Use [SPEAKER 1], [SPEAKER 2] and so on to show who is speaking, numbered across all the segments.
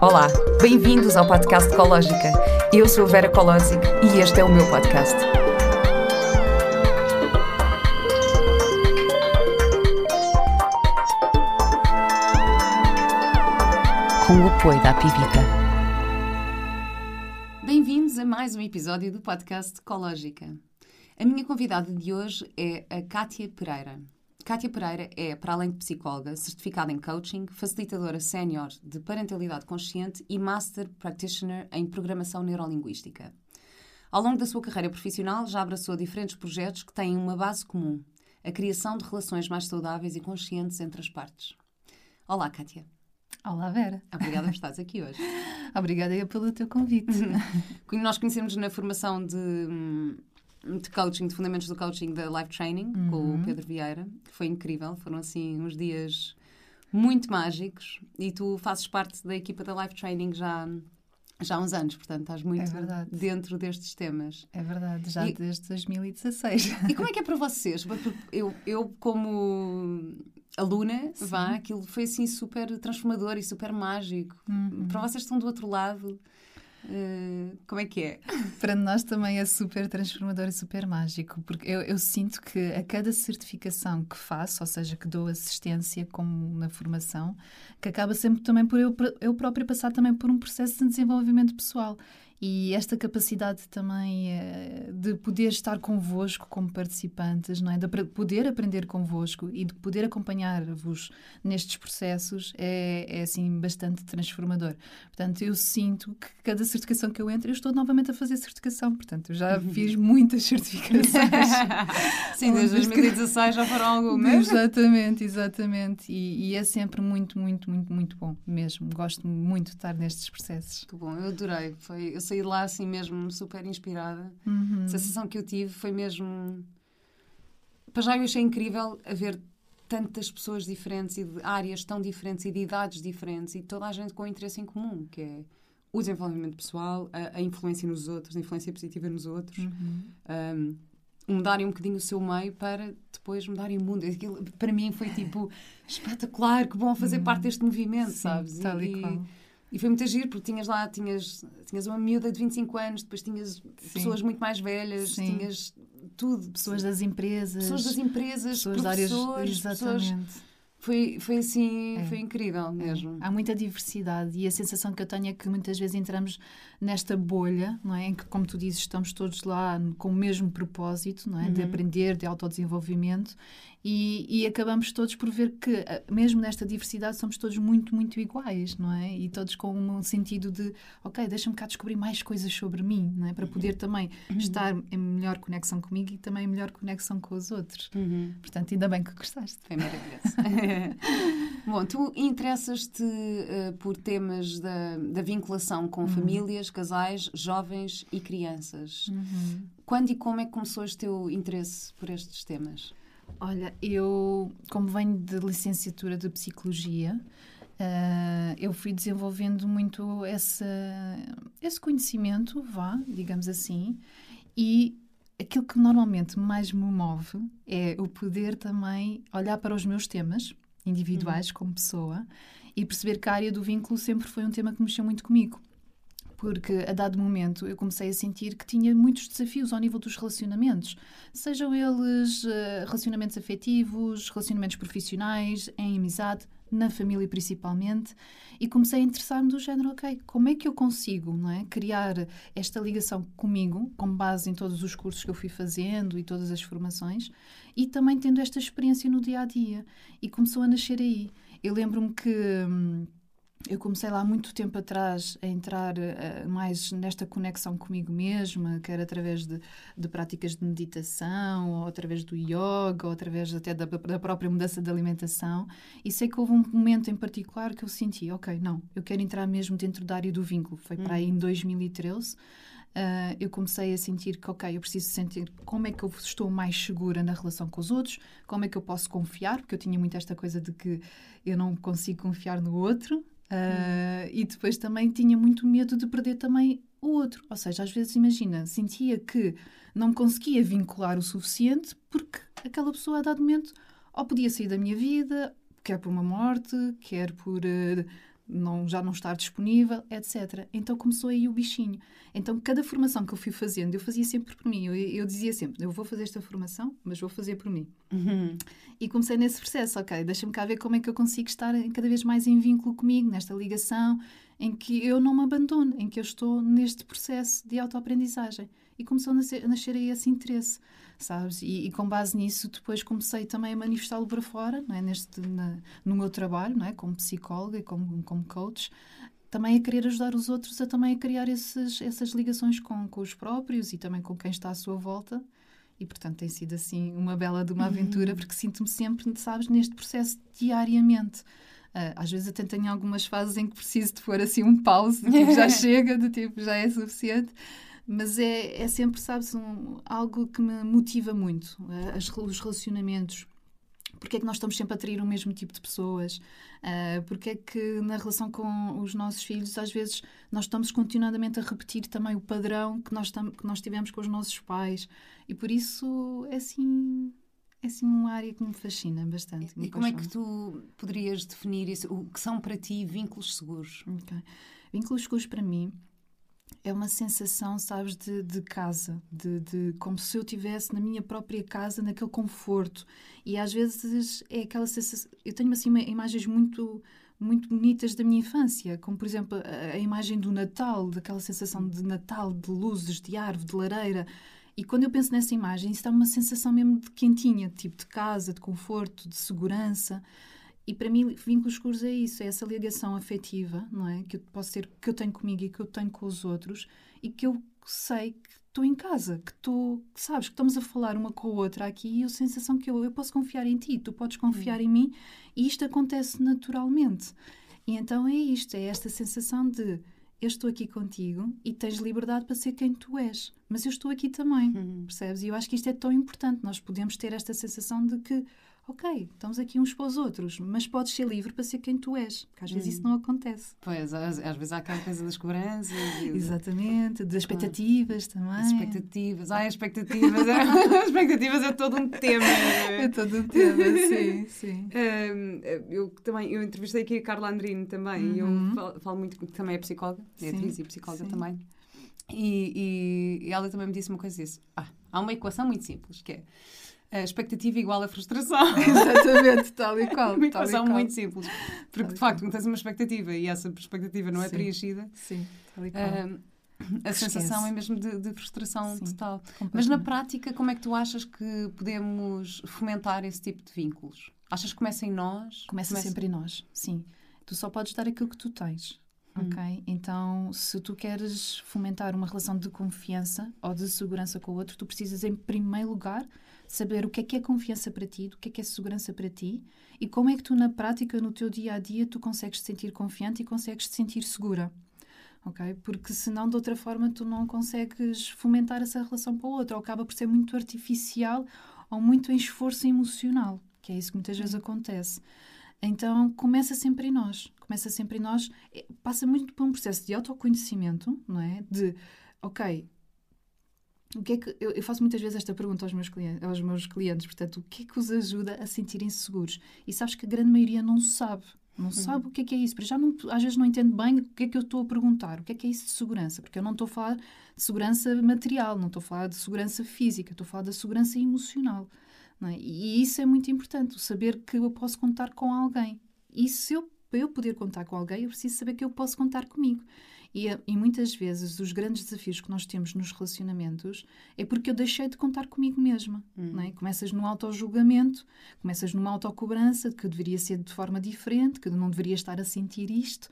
[SPEAKER 1] Olá, bem-vindos ao podcast Ecológica. Eu sou a Vera Colosic e este é o meu podcast. Com o apoio da Pivita. Bem-vindos a mais um episódio do podcast Ecológica. A minha convidada de hoje é a Kátia Pereira. Kátia Pereira é, para além de psicóloga, certificada em coaching, facilitadora sénior de parentalidade consciente e master practitioner em programação neurolinguística. Ao longo da sua carreira profissional, já abraçou diferentes projetos que têm uma base comum: a criação de relações mais saudáveis e conscientes entre as partes. Olá, Kátia.
[SPEAKER 2] Olá, Vera.
[SPEAKER 1] Obrigada por estares aqui hoje.
[SPEAKER 2] Obrigada pelo teu convite.
[SPEAKER 1] Nós conhecemos na formação de hum, de coaching, de fundamentos do coaching da Life Training, uhum. com o uhum. Pedro Vieira, que foi incrível. Foram assim uns dias muito mágicos e tu fazes parte da equipa da Life Training já já há uns anos, portanto estás muito é dentro destes temas.
[SPEAKER 2] É verdade, já e, desde 2016.
[SPEAKER 1] E como é que é para vocês? Eu, eu como aluna, Sim. vá, aquilo foi assim super transformador e super mágico. Uhum. Para vocês que estão do outro lado, Uh, como é que é?
[SPEAKER 2] Para nós também é super transformador e super mágico, porque eu, eu, sinto que a cada certificação que faço, ou seja, que dou assistência como na formação, que acaba sempre também por eu, eu própria passar também por um processo de desenvolvimento pessoal. E esta capacidade também eh, de poder estar convosco como participantes, não é? de poder aprender convosco e de poder acompanhar-vos nestes processos é, é, assim, bastante transformador. Portanto, eu sinto que cada certificação que eu entro, eu estou novamente a fazer certificação. Portanto, eu já uhum. fiz muitas certificações.
[SPEAKER 1] Sim, desde 2016 já foram algumas.
[SPEAKER 2] Exatamente, exatamente. E, e, é sempre muito, muito, muito, muito bom mesmo. Gosto muito de estar nestes processos.
[SPEAKER 1] Que bom, eu adorei. Foi, eu saí lá assim mesmo super inspirada.
[SPEAKER 2] Uhum.
[SPEAKER 1] A sensação que eu tive foi mesmo. Para já eu achei incrível haver tantas pessoas diferentes e de áreas tão diferentes e de idades diferentes e toda a gente com interesse em comum, que é o desenvolvimento pessoal, a, a influência nos outros, a influência positiva nos outros.
[SPEAKER 2] Uhum.
[SPEAKER 1] Um, mudarem um bocadinho o seu meio para depois mudarem o mundo. Aquilo, para mim foi tipo espetacular, que bom fazer uhum. parte deste movimento,
[SPEAKER 2] Sim,
[SPEAKER 1] sabes?
[SPEAKER 2] Tal e, e qual.
[SPEAKER 1] E foi muito agir, porque tinhas lá, tinhas, tinhas uma miúda de 25 anos, depois tinhas Sim. pessoas muito mais velhas, Sim. tinhas tudo.
[SPEAKER 2] Pessoas das empresas.
[SPEAKER 1] Pessoas das empresas, pessoas professores, áreas, exatamente. Pessoas, foi, foi assim, é. foi incrível mesmo.
[SPEAKER 2] É. Há muita diversidade e a sensação que eu tenho é que muitas vezes entramos nesta bolha, não é? Em que, como tu dizes, estamos todos lá com o mesmo propósito, não é? Uhum. De aprender, de autodesenvolvimento e, e, acabamos todos por ver que, eh, mesmo nesta diversidade, somos todos muito, muito iguais, não é? E todos com um sentido de, ok, deixa-me cá descobrir mais coisas sobre mim, não é? Para poder também uhum. estar em melhor conexão comigo e também em melhor conexão com os outros.
[SPEAKER 1] Uhum.
[SPEAKER 2] Portanto, ainda bem que gostaste.
[SPEAKER 1] Foi maravilhoso. Bom, tu interessas-te uh, por temas da, da vinculação com uhum. famílias, casais, jovens e crianças.
[SPEAKER 2] Uhum.
[SPEAKER 1] Quando e como é que começou este teu interesse por estes temas?
[SPEAKER 2] Olha, eu, como venho de licenciatura de Psicologia, uh, eu fui desenvolvendo muito esse, esse conhecimento, vá, digamos assim, e aquilo que normalmente mais me move é o poder também olhar para os meus temas individuais uhum. como pessoa e perceber que a área do vínculo sempre foi um tema que mexeu muito comigo porque a dado momento eu comecei a sentir que tinha muitos desafios ao nível dos relacionamentos, sejam eles uh, relacionamentos afetivos, relacionamentos profissionais, em amizade, na família principalmente, e comecei a interessar-me do género, ok, como é que eu consigo não é, criar esta ligação comigo, com base em todos os cursos que eu fui fazendo e todas as formações, e também tendo esta experiência no dia a dia. E começou a nascer aí. Eu lembro-me que. Hum, eu comecei lá muito tempo atrás a entrar uh, mais nesta conexão comigo mesma, quer através de, de, práticas de meditação, ou através do yoga, ou através até da, da, própria mudança de alimentação. E sei que houve um momento em particular que eu senti, ok, não, eu quero entrar mesmo dentro da área do vínculo. Foi para aí em 2013. Uh, eh, eu comecei a sentir que, ok, eu preciso sentir como é que eu estou mais segura na relação com os outros, como é que eu posso confiar, porque eu tinha muito esta coisa de que eu não consigo confiar no outro, Uh, e depois também tinha muito medo de perder também o outro. Ou seja, às vezes, imagina, sentia que não me conseguia vincular o suficiente porque aquela pessoa, a dado momento, ou podia sair da minha vida, quer por uma morte, quer por uh, não, já não estar disponível, etc. Então começou aí o bichinho. Então cada formação que eu fui fazendo, eu fazia sempre por mim. Eu, eu dizia sempre, eu vou fazer esta formação, mas vou fazer por mim.
[SPEAKER 1] Uhum.
[SPEAKER 2] E comecei nesse processo, ok, deixa-me cá ver como é que eu consigo estar cada vez mais em vínculo comigo, nesta ligação, em que eu não me abandono, em que eu estou neste processo de autoaprendizagem. E começou a nascer, a nascer aí esse interesse, sabes? E, e, com base nisso, depois comecei também a manifestá-lo para fora, não é? Neste, na, no meu trabalho, não é? Como psicóloga e como, como coach, também a querer ajudar os outros a também a criar esses, essas ligações com, com os próprios e também com quem está à sua volta. E, portanto, tem sido assim uma bela de uma aventura, uhum. porque sinto-me sempre, sabes, neste processo diariamente. Uh, às vezes até tenho algumas fases em que preciso de pôr assim um pause, tipo, já chega, do tipo, já é suficiente. Mas é, é sempre, sabes, um, algo que me motiva muito. Uh, as, os relacionamentos, porque é que nós estamos sempre a atrair o mesmo tipo de pessoas, uh, porque é que na relação com os nossos filhos, às vezes, nós estamos continuadamente a repetir também o padrão que nós, que nós tivemos com os nossos pais. E por isso é assim é assim uma área que me fascina bastante.
[SPEAKER 1] E como é que tu poderias definir isso? O que são para ti vínculos seguros?
[SPEAKER 2] Okay. Vínculos seguros para mim é uma sensação, sabes, de, de casa, de, de, como se eu estivesse na minha própria casa, naquele conforto. E às vezes é aquela sensação. Eu tenho assim imagens muito muito bonitas da minha infância, como por exemplo a, a imagem do Natal, daquela sensação de Natal, de luzes, de árvore, de lareira. E quando eu penso nessa imagem, isso dá uma sensação mesmo de quentinha, tipo de casa, de conforto, de segurança. E para mim, vínculos escuros é isso, é essa ligação afetiva, não é? Que eu posso ter, que eu tenho comigo e que eu tenho com os outros e que eu sei que estou em casa, que estou, sabes, que estamos a falar uma com a outra aqui e a sensação que eu, eu posso confiar em ti, tu podes confiar hum. em mim e isto acontece naturalmente. E então é isto, é esta sensação de eu estou aqui contigo e tens liberdade para ser quem tu és, mas eu estou aqui também, uhum. percebes? E eu acho que isto é tão importante, nós podemos ter esta sensação de que ok, estamos aqui uns para os outros, mas podes ser livre para ser quem tu és, porque às vezes isso hum. não acontece.
[SPEAKER 1] Pois, às, às, vezes há aquela coisa das cobranças.
[SPEAKER 2] E... Exatamente, das expectativas também. As
[SPEAKER 1] expectativas, ai, expectativas, as expectativas é todo um tema.
[SPEAKER 2] É todo um tema, sim, sim.
[SPEAKER 1] Um, eu também, eu entrevistei aqui a Carla Andrino também, uhum. e eu uhum. falo, falo, muito, que também é psicóloga, é atriz e psicóloga sim. também. E, e, ela também me disse uma coisa disso. Ah, há uma equação muito simples, que é a expectativa igual a frustração.
[SPEAKER 2] Exatamente, tal e qual.
[SPEAKER 1] Uma equação muito simples. Porque, de facto, não tens uma expectativa e essa expectativa não é Sim. preenchida.
[SPEAKER 2] Sim, tal e qual.
[SPEAKER 1] A sensação é mesmo de, de frustração Sim, total. Mas na prática, como é que tu achas que podemos fomentar esse tipo de vínculos? Achas que começa em nós?
[SPEAKER 2] Começa, começa... sempre em nós, sim. Tu só podes dar aquilo que tu tens. Hum. Ok? Então, se tu queres fomentar uma relação de confiança ou de segurança com o outro, tu precisas, em primeiro lugar, saber o que é que é confiança para ti, o que é que é segurança para ti e como é que tu, na prática, no teu dia a dia, tu consegues te sentir confiante e consegues te sentir segura. Ok? Porque senão, de outra forma, tu não consegues fomentar essa relação para o outro, ou acaba por ser muito artificial ou muito em esforço emocional, que é isso que muitas vezes acontece. Então, começa sempre em nós. Começa sempre em nós. É, passa muito por um processo de autoconhecimento, não é? De, ok, o que é que eu, faço muitas vezes esta pergunta aos meus clientes, aos meus clientes, portanto, o que é que os ajuda a sentirem-se seguros? E sabes que a grande maioria não sabe. Não uhum. sabe o que é que é isso. Porque já não, às vezes não entende bem o que é que eu estou a perguntar. O que é que é isso de segurança? Porque eu não estou a falar de segurança material, não estou a falar de segurança física, estou a falar da segurança emocional. É? E isso é muito importante, saber que eu posso contar com alguém. E se eu, para eu poder contar com alguém, eu preciso saber que eu posso contar comigo. E, e, muitas vezes os grandes desafios que nós temos nos relacionamentos é porque eu deixei de contar comigo mesma. Hum. Não é? Começas no auto-julgamento, começas numa autocobrança de que deveria ser de forma diferente, que não deveria estar a sentir isto.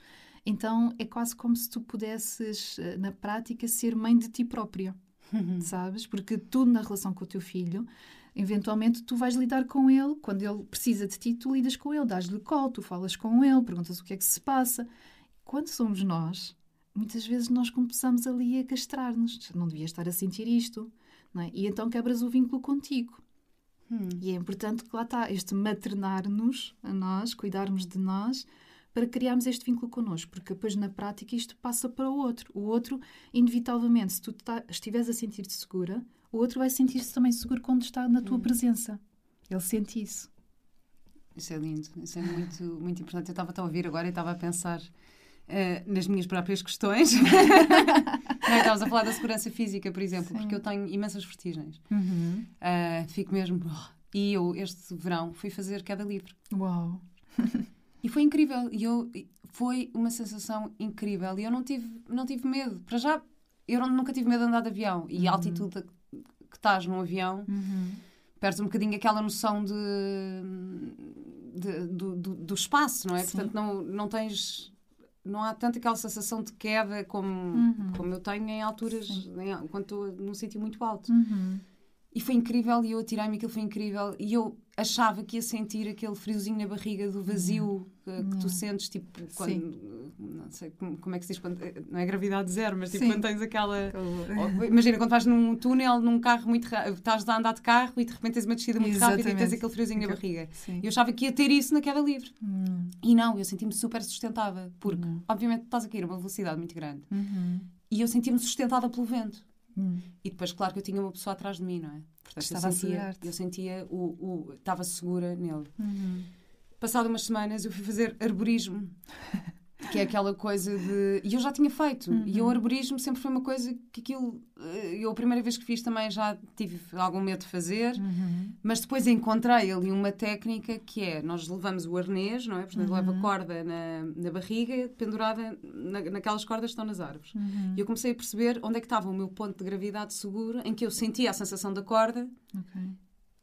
[SPEAKER 2] Então é quase como se tu pudesses, eh, na prática, ser mãe de ti própria. Sabes? Porque tu, na relação com o teu filho, eventualmente tu vais lidar com ele, quando ele precisa de ti, tu lidas com ele, dás-lhe colo, tu falas com ele, perguntas o que é que se passa. Quando somos nós, muitas vezes nós começamos ali a castrar-nos. Não devia estar a sentir isto. Não é? E então quebras o vínculo contigo. Hum. E é importante que lá está este maternar-nos a nós, cuidarmos de nós, para criarmos este vínculo connosco, porque depois na prática isto passa para o outro. O outro, inevitavelmente, se tu tá, estiveres a sentir-te segura, o outro vai sentir-se também seguro quando está na tua hum. presença. Ele sente isso.
[SPEAKER 1] Isso é lindo, isso é muito, muito importante. Eu estava a ouvir agora e estava a pensar uh, nas minhas próprias questões. Não, estavas a falar da segurança física, por exemplo, Sim. porque eu tenho imensas vertigens. Uhum. Uh, fico mesmo. Oh, e eu, este verão, fui fazer queda livre. Uau! e foi incrível. E eu, foi uma sensação incrível. E eu não tive, não tive medo. Para já, eu nunca tive medo de andar de avião. E a uhum. altitude que estás num avião. Uhum perdes um bocadinho aquela noção de, de do, do, do, espaço, não é? Sim. Portanto, não, não tens. Não há tanto aquela sensação de queda como, uhum. como eu tenho em alturas, em, quando estou num sítio muito alto. Uhum. E foi incrível, e eu atirei-me, aquilo foi incrível. E eu achava que ia sentir aquele friozinho na barriga do vazio que, que tu sentes, tipo, quando. Não sei como, como, é que se diz, quando, não é gravidade zero, mas tipo, Sim. quando tens aquela. imagina, quando vais num túnel, num carro muito. estás a andar de carro e de repente tens uma descida muito Exatamente. rápida e tens aquele friozinho na barriga. Sim. Eu achava que ia ter isso na queda livre. Hum. E não, eu senti-me super sustentada, porque, hum. obviamente, estás a cair a uma velocidade muito grande. Uhum. E eu senti-me sustentada pelo vento. Hum. E depois, claro que eu tinha uma pessoa atrás de mim, não é? Portanto, estava eu sentia, eu sentia o, o. Estava segura nele. Uhum. Passado umas semanas, eu fui fazer arborismo. que é aquela coisa de. E eu já tinha feito. Uhum. E o arborismo sempre foi uma coisa que aquilo. Eh, eu, a primeira vez que fiz, também já tive algum medo de fazer, uhum. mas depois encontrei ali uma técnica que é: nós levamos o arnês, não é? Portanto, uhum. leva a corda na, na barriga, pendurada na, naquelas cordas que estão nas árvores. Uhum. E eu comecei a perceber onde é que estava o meu ponto de gravidade seguro, em que eu sentia a sensação da corda. Okay.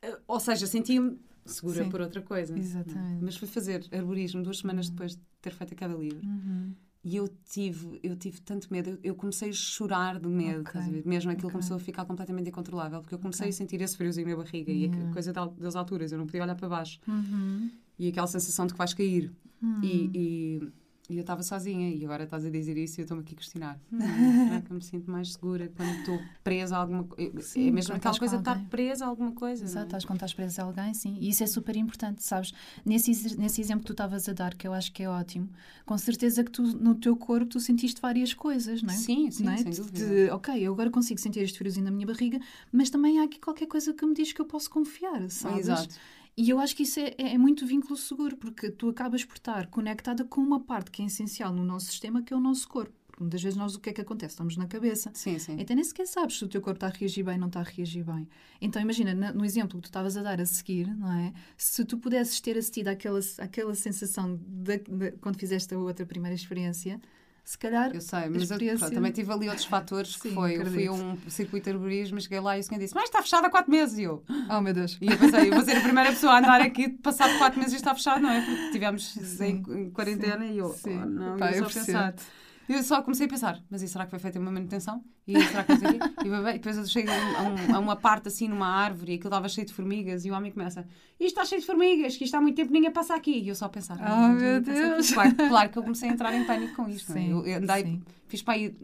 [SPEAKER 1] Eh, ou seja, sentia-me segura Sim. por outra coisa. Exatamente. Mas fui fazer arborismo duas semanas uhum. depois de ter feito aquele livro. Uhum. E eu tive, eu tive tanto medo, eu, eu comecei a chorar de medo, okay. mesmo aquilo okay. começou a ficar completamente incontrolável, porque eu comecei okay. a sentir esse friozinho na barriga yeah. e a coisa das alturas, eu não podia olhar para baixo. Uhum. E aquela sensação de que vais cair. Uhum. E, e e eu estava sozinha e agora estás a dizer isso e eu estou-me aqui a questionar. Hum, será que eu me sinto mais segura quando estou presa a alguma coisa? É mesmo aquela coisa de estar presa a alguma coisa.
[SPEAKER 2] Exato, é? estás quando estás presa a alguém, sim. E isso é super importante, sabes? Nesse, nesse exemplo que tu estavas a dar, que eu acho que é ótimo, com certeza que tu, no teu corpo, tu sentiste várias coisas, não é?
[SPEAKER 1] Sim, sim,
[SPEAKER 2] é?
[SPEAKER 1] sem dúvida.
[SPEAKER 2] De, ok, eu agora consigo sentir este friozinho na minha barriga, mas também há aqui qualquer coisa que me diz que eu posso confiar, sabes? Exato. E eu acho que isso é, é, muito vínculo seguro, porque tu acabas por estar conectada com uma parte que é essencial no nosso sistema, que é o nosso corpo. Porque muitas vezes nós o que é que acontece? Estamos na cabeça.
[SPEAKER 1] Sim, sim.
[SPEAKER 2] Então nem sequer sabes se o teu corpo está a reagir bem ou não está a reagir bem. Então imagina, no exemplo que tu estavas a dar a seguir, não é? Se tu pudesses ter assistido àquela, àquela sensação de, de, quando fizeste a outra primeira experiência, se calhar.
[SPEAKER 1] Eu sei, mas experiência... eu, pronto, também tive ali outros fatores que Sim, foi. Acredito. Eu fui a um circuito de arborismo, cheguei lá e o senhor disse: Mas está fechado há 4 meses. E eu,
[SPEAKER 2] oh meu Deus.
[SPEAKER 1] E eu pensei: Eu vou ser a primeira pessoa a andar aqui, passado 4 meses e está fechado, não é? Porque tivemos em, em quarentena Sim. e eu, Sim. Oh, não, Pá, eu só pensar. Eu só comecei a pensar, mas e será que foi feita uma manutenção? E será que não E depois eu cheguei a, um, a, uma parte assim numa árvore e aquilo estava cheio de formigas e o homem começa: Isto está cheio de formigas, que isto há muito tempo ninguém passa aqui. E eu só a pensar:
[SPEAKER 2] Oh meu Deus!
[SPEAKER 1] Claro, claro, que eu comecei a entrar em pânico com isto. É? Sim? Eu andei, sim. fiz para aí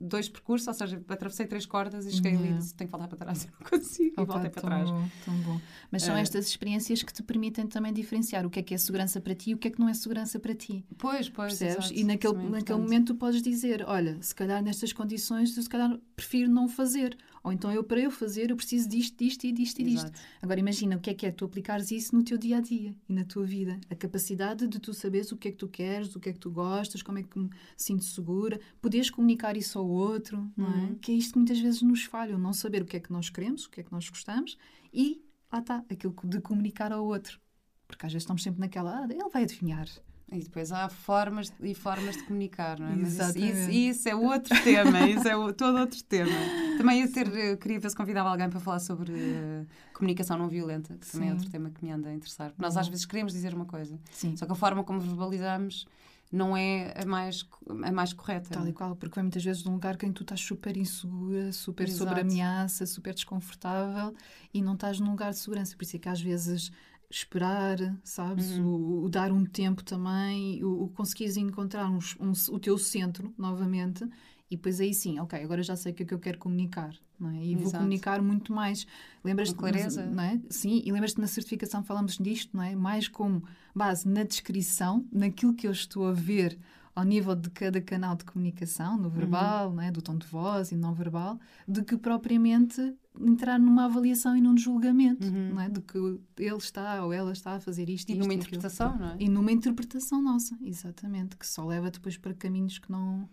[SPEAKER 1] dois percursos, ou seja, atravessei três cordas e cheguei yeah. ali e disse: tenho que voltar para trás, eu não consigo. E voltei para trás.
[SPEAKER 2] Bom, tão bom. Mas são uh, estas experiências que te permitem também diferenciar o que é que é segurança para ti e o que é que não é segurança para ti.
[SPEAKER 1] Pois, pois.
[SPEAKER 2] Percebes? Exato, e naquele, é naquele momento tu podes dizer: olha, se calhar nestas condições, eu se calhar prefiro não fazer. Ou então eu, para eu fazer, eu preciso disto, disto e disto e disto. Agora imagina o que é que é tu aplicares isso no teu dia a dia e na tua vida. A capacidade de tu saberes o que é que tu queres, o que é que tu gostas, como é que me sinto segura, poderes comunicar isso ao outro, não é? Uhum. Que é isto que muitas vezes nos falha, não saber o que é que nós queremos, o que é que nós gostamos e lá está, aquilo de comunicar ao outro. Porque às vezes estamos sempre naquela, ah, ele vai adivinhar.
[SPEAKER 1] E depois há formas e formas de comunicar, não é? Mas isso, isso, isso, é outro tema, isso é todo outro tema. Também eu, ter, eu queria ver se convidava alguém para falar sobre uh, comunicação não violenta, que Sim. também é outro tema que me anda a interessar. Porque nós às vezes queremos dizer uma coisa, Sim. só que a forma como verbalizamos não é a mais, a mais correta.
[SPEAKER 2] Tal e qual, porque vem muitas vezes de um lugar que tu estás super insegura, super Exato. sobre ameaça, super desconfortável e não estás num lugar de segurança. Por isso é que às vezes esperar, sabes? Uhum. O, o, dar um tempo também, o, o conseguires encontrar um, um, o teu centro novamente e depois aí sim, ok, agora já sei o que é que eu quero comunicar. Não é? E Exato. vou comunicar muito mais. Lembras-te,
[SPEAKER 1] clareza.
[SPEAKER 2] Não é? Sim, e lembras-te na certificação falamos disto, não é? Mais como base na descrição, naquilo que eu estou a ver ao nível de cada canal de comunicação, no verbal, uhum. né, do tom de voz e não verbal, do que propriamente entrar numa avaliação e num julgamento, uhum. não é? de que ele está ou ela está a fazer isto
[SPEAKER 1] e
[SPEAKER 2] isto,
[SPEAKER 1] numa interpretação, não é?
[SPEAKER 2] E numa interpretação nossa, exatamente, que só leva depois para caminhos que não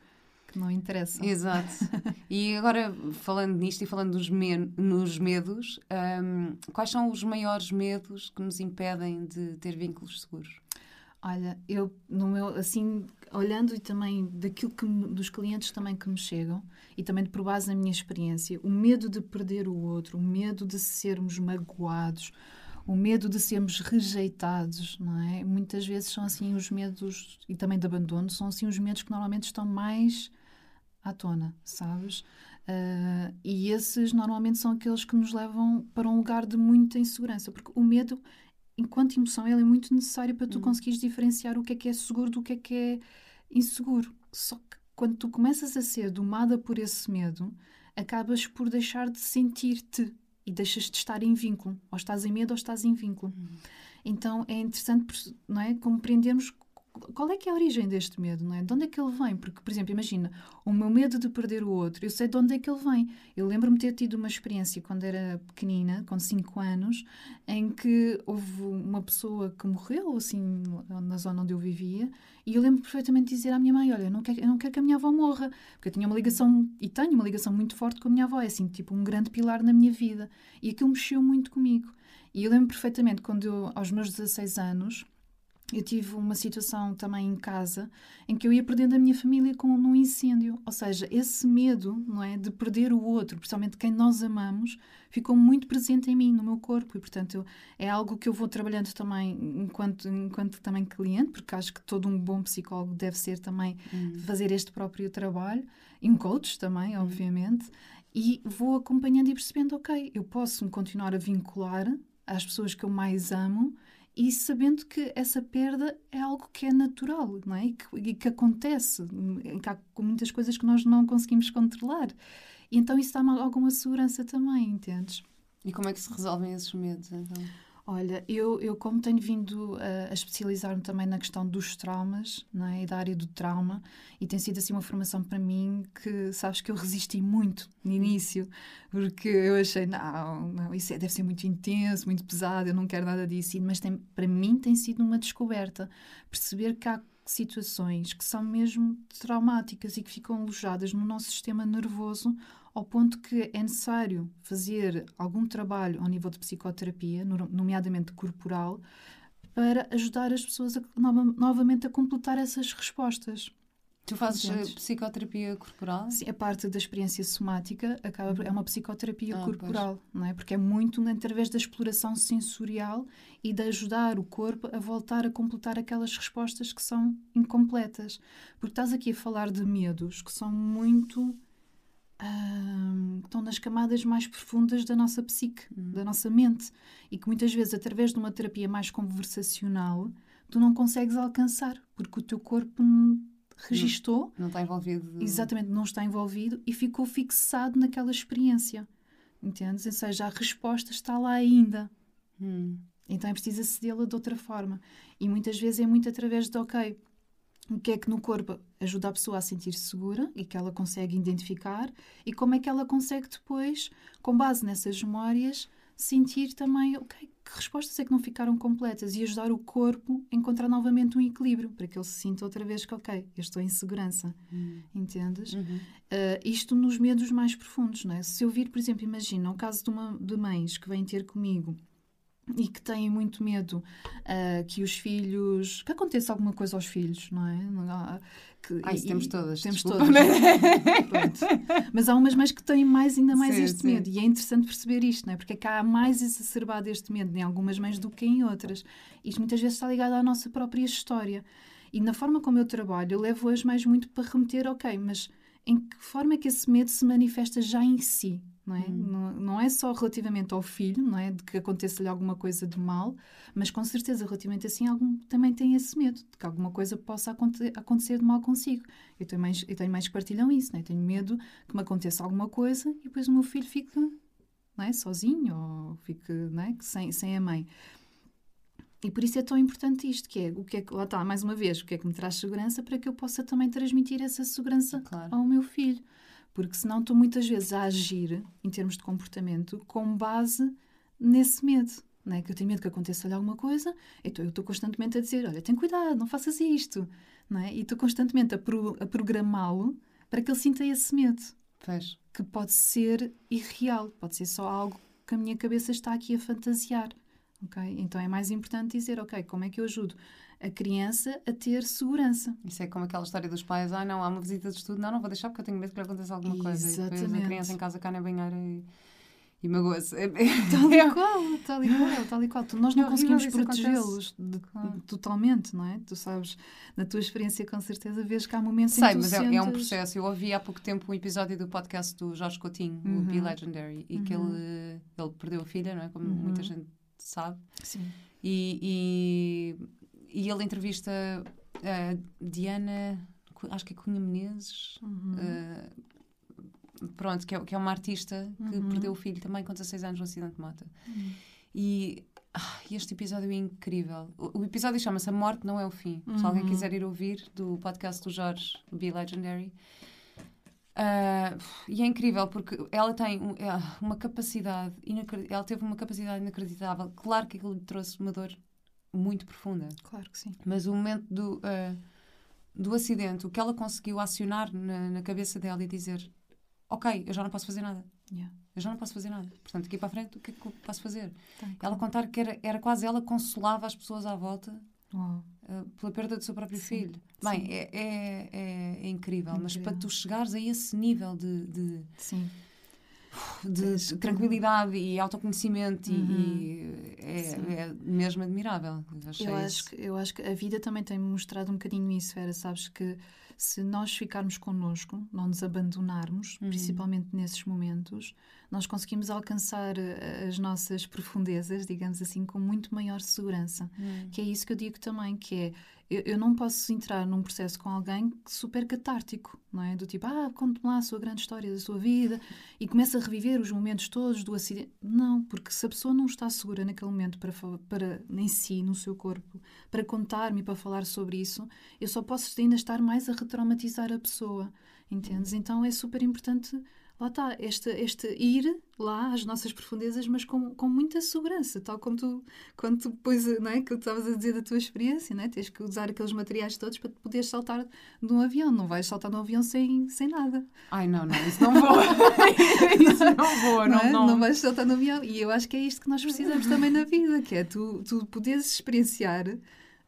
[SPEAKER 2] que não interessam.
[SPEAKER 1] Exato. e agora, falando nisto e falando dos me nos medos, um, quais são os maiores medos que nos impedem de ter vínculos seguros?
[SPEAKER 2] Olha, eu, no meu, assim, olhando e também daquilo que dos clientes também que me chegam e também por base na minha experiência, o medo de perder o outro, o medo de sermos magoados, o medo de sermos rejeitados, não é? Muitas vezes são assim os medos e também de abandono são assim os medos que normalmente estão mais à tona, sabes? Uh, e esses normalmente são aqueles que nos levam para um lugar de muita insegurança, porque o medo enquanto emoção, ele é muito necessário para tu uhum. conseguires diferenciar o que é que é seguro do que é que é inseguro. Só que quando tu começas a ser domada por esse medo, acabas por deixar de sentir-te e deixas de estar em vínculo. Ou estás em medo ou estás em vínculo. Uhum. Então é interessante não é, compreendermos qual é que é a origem deste medo, não é? De onde é que ele vem? Porque, por exemplo, imagina, o meu medo de perder o outro, eu sei de onde é que ele vem. Eu lembro-me ter tido uma experiência quando era pequenina, com 5 anos, em que houve uma pessoa que morreu, assim, na zona onde eu vivia, e eu lembro perfeitamente de dizer à minha mãe, olha, eu não quero, eu não quero que a minha avó morra, porque eu tinha uma ligação, e tenho uma ligação muito forte com a minha avó, é assim, tipo um grande pilar na minha vida. E aquilo mexeu muito comigo. E eu lembro perfeitamente quando eu, aos meus 16 anos, eu tive uma situação também em casa em que eu ia perdendo a minha família com num incêndio, ou seja, esse medo, não é, de perder o outro, principalmente quem nós amamos, ficou muito presente em mim, no meu corpo e portanto eu, é algo que eu vou trabalhando também enquanto enquanto também cliente, porque acho que todo um bom psicólogo deve ser também uhum. fazer este próprio trabalho e um coach também, uhum. obviamente, e vou acompanhando e percebendo, ok, eu posso continuar a vincular às pessoas que eu mais amo e sabendo que essa perda é algo que é natural, não é? E que, que acontece, que há muitas coisas que nós não conseguimos controlar. E então isso dá-me alguma segurança também, entendes?
[SPEAKER 1] E como é que se resolvem esses medos, então?
[SPEAKER 2] Olha, eu, eu como tenho vindo a, a especializar-me também na questão dos traumas não é? e da área do trauma, e tem sido assim uma formação para mim que, sabes, que eu resisti muito no início, porque eu achei, não, não isso é, deve ser muito intenso, muito pesado, eu não quero nada disso, mas tem, para mim tem sido uma descoberta, perceber que há situações que são mesmo traumáticas e que ficam alojadas no nosso sistema nervoso ao ponto que é necessário fazer algum trabalho ao nível de psicoterapia, nomeadamente corporal, para ajudar as pessoas a, novamente a completar essas respostas.
[SPEAKER 1] Tu fazes Entendes? psicoterapia corporal?
[SPEAKER 2] Sim, a parte da experiência somática acaba, é uma psicoterapia ah, corporal, pois. não é? Porque é muito através da exploração sensorial e de ajudar o corpo a voltar a completar aquelas respostas que são incompletas. Porque estás aqui a falar de medos que são muito estão nas camadas mais profundas da nossa psique, uhum. da nossa mente, e que muitas vezes, através de uma terapia mais conversacional, tu não consegues alcançar, porque o teu corpo registou.
[SPEAKER 1] Não, não está envolvido.
[SPEAKER 2] Exatamente, não está envolvido e ficou fixado naquela experiência. Entendes? Ou seja, a resposta está lá ainda. Hum. Então é preciso acedê-la de outra forma. E muitas vezes é muito através de, ok, o que é que no corpo ajuda a pessoa a sentir-se segura e que ela consegue identificar e como é que ela consegue depois, com base nessas memórias, sentir também, ok, que respostas é que não ficaram completas e ajudar o corpo a encontrar novamente um equilíbrio para que ele se sinta outra vez que, ok, eu estou em segurança. Uhum. Entendes? Uhum. Uh, isto nos medos mais profundos, não é? Se eu vir, por exemplo, imagina o caso de, uma, de mães que vêm ter comigo e que têm muito medo uh, que os filhos. que aconteça alguma coisa aos filhos, não é?
[SPEAKER 1] Que, ah, isso e, temos todas.
[SPEAKER 2] Temos desculpa. todas. Mas há umas mães que têm mais, ainda mais sim, este sim. medo. E é interessante perceber isto, não é? Porque é que há mais exacerbado este medo em algumas mães do que em outras. Isto muitas vezes está ligado à nossa própria história. E na forma como eu trabalho, eu levo as mães muito para remeter, ok, mas em que forma é que esse medo se manifesta já em si? Não é? Hum. Não, não, é só relativamente ao filho, não é? De que aconteça-lhe alguma coisa de mal, mas com certeza, relativamente assim, algum, também tem esse medo de que alguma coisa possa aconte acontecer de mal consigo. Eu tenho mais, eu tenho mais que partilham isso, não é? Tenho medo que me aconteça alguma coisa e depois o meu filho fique não é? sozinho ou fique não é? sem, sem a mãe. E por isso é tão importante isto, que é o que é que, lá está, mais uma vez, o que é que me traz segurança para que eu possa também transmitir essa segurança
[SPEAKER 1] Claro.
[SPEAKER 2] ao meu filho. Porque senão estou muitas vezes a agir, em termos de comportamento, com base nesse medo. Não é? Que eu tenho medo que aconteça-lhe alguma coisa, então eu estou constantemente a dizer: olha, tem cuidado, não faças isto. Não é? E estou constantemente a, pro- a programá-lo para que ele sinta esse medo,
[SPEAKER 1] Pois.
[SPEAKER 2] que pode ser irreal, pode ser só algo que a minha cabeça está aqui a fantasiar. ok? Então é mais importante dizer: ok, como é que eu ajudo a criança a ter segurança?
[SPEAKER 1] Isso é como aquela história dos pais. Ah, não, há uma visita de estudo. Não, não vou deixar porque eu tenho medo que lhe aconteça alguma coisa. E depois a
[SPEAKER 2] Exatamente.
[SPEAKER 1] criança em casa cai na banheira e, e magoa-se. É-
[SPEAKER 2] Tal e qual, tal e qual, tal e qual. Nós não
[SPEAKER 1] É horrível
[SPEAKER 2] conseguimos protegê-los
[SPEAKER 1] Claro.
[SPEAKER 2] totalmente, não é? Tu sabes, na tua experiência, com certeza, vês que há momentos em
[SPEAKER 1] Sei,
[SPEAKER 2] que tu
[SPEAKER 1] mas é,
[SPEAKER 2] sentes...
[SPEAKER 1] é um processo. Eu ouvi há pouco tempo um episódio do podcast do Jorge Coutinho, o Be Legendary, e que
[SPEAKER 2] Uhum.
[SPEAKER 1] ele, ele perdeu a filha, não é? Como
[SPEAKER 2] Uhum.
[SPEAKER 1] muita gente sabe.
[SPEAKER 2] Sim.
[SPEAKER 1] E, e, e ele entrevista a Diana, acho que é Cunha Menezes,
[SPEAKER 2] Uhum.
[SPEAKER 1] eh, pronto, que é, que é uma artista que
[SPEAKER 2] Uhum.
[SPEAKER 1] perdeu o filho também com 16 anos no acidente de moto. E ah, este episódio é incrível. O, o episódio chama-se A Morte Não É o Fim. Se alguém
[SPEAKER 2] Uhum.
[SPEAKER 1] quiser ir ouvir, do podcast do Jorge, Be Legendary. Ah, e é incrível porque ela tem um- ah, uma capacidade, inacre- ela teve uma capacidade inacreditável. Claro que aquilo lhe trouxe uma dor muito profunda,
[SPEAKER 2] Claro que sim.
[SPEAKER 1] mas o momento do, ah, do acidente, o que ela conseguiu acionar na, na cabeça dela e dizer: Ok, eu já não posso fazer nada.
[SPEAKER 2] Yeah.
[SPEAKER 1] Eu já não posso fazer nada. Portanto, daqui para a frente, o que é que eu posso fazer?
[SPEAKER 2] Tá,
[SPEAKER 1] Ela contar que era, era quase ela que consolava as pessoas à volta ah, pela perda do seu próprio
[SPEAKER 2] Sim,
[SPEAKER 1] filho. Bem,
[SPEAKER 2] sim.
[SPEAKER 1] é, é, é- é incrível, mas
[SPEAKER 2] Incrível.
[SPEAKER 1] para tu chegares a esse nível de, de,
[SPEAKER 2] Sim.
[SPEAKER 1] De tranquilidade e autoconhecimento e-
[SPEAKER 2] Uhum.
[SPEAKER 1] e é, é mesmo admirável. achei
[SPEAKER 2] Eu
[SPEAKER 1] isso.
[SPEAKER 2] acho, que, eu acho que a vida também tem mostrado um bocadinho isso, Vera. Sabes que se nós ficarmos connosco, não nos abandonarmos,
[SPEAKER 1] Uhum.
[SPEAKER 2] principalmente nesses momentos, nós conseguimos alcançar eh, as nossas profundezas, digamos assim, com muito maior segurança.
[SPEAKER 1] Hum.
[SPEAKER 2] Que é isso que eu digo também, que é eu, eu não posso entrar num processo com alguém super catártico, não é? Do tipo, ah, conte-me lá a sua grande história da sua vida e começa a reviver os momentos todos do acidente. Não, porque se a pessoa não está segura naquele momento para, para em si, no seu corpo, para contar-me e para falar sobre isso, eu só posso ainda estar mais a retraumatizar a pessoa, entendes? Então é super importante, lá está, este, este ir lá às nossas profundezas, mas com, com muita segurança, tal como tu, quando tu depois, não é, que tu estavas a dizer da tua experiência, não é? Tens que usar aqueles materiais todos para poderes saltar de um avião, não vais saltar de um avião sem, sem nada.
[SPEAKER 1] Ai, não, não, isso não vou. isso não vou,
[SPEAKER 2] não,
[SPEAKER 1] não,
[SPEAKER 2] é?
[SPEAKER 1] não.
[SPEAKER 2] não vais saltar no avião. E eu acho que é isto que nós precisamos também na vida, que é tu, tu poderes experienciar,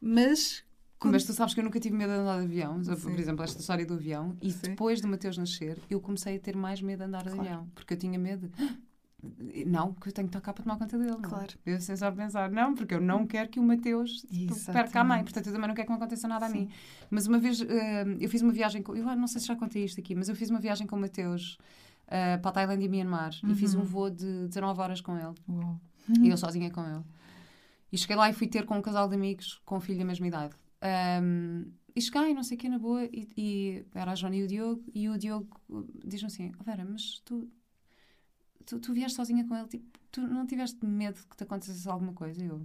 [SPEAKER 2] mas... com-
[SPEAKER 1] Mas tu sabes que eu nunca tive medo de andar de avião, por
[SPEAKER 2] Sim.
[SPEAKER 1] exemplo, esta história do avião, e
[SPEAKER 2] Sim.
[SPEAKER 1] depois do Mateus nascer, eu comecei a ter mais medo de andar de
[SPEAKER 2] Claro.
[SPEAKER 1] avião, porque eu tinha medo. de- Não, que eu tenho que estar cá para tomar conta dele. não é?
[SPEAKER 2] Claro.
[SPEAKER 1] Eu sem só pensar, não, porque eu não quero que o Mateus perca a mãe, portanto eu também não quero que me aconteça nada a
[SPEAKER 2] Sim.
[SPEAKER 1] mim. Mas uma vez eh, eu fiz uma viagem com. Eu não sei se já contei isto aqui, mas eu fiz uma viagem com o Mateus eh, para a Tailândia e Myanmar e fiz um
[SPEAKER 2] Uhum.
[SPEAKER 1] voo de 19 horas com ele.
[SPEAKER 2] Uau.
[SPEAKER 1] E eu sozinha com ele. E cheguei lá e fui ter com um casal de amigos com um filho da mesma idade. Ahm, e cheguei, não sei o que, na boa, e, e era a Joana e o Diogo, e o Diogo diz-me assim: oh, Vera, mas tu, tu, tu vieste sozinha com ele, tipo, tu não tiveste medo que te acontecesse alguma coisa? E eu.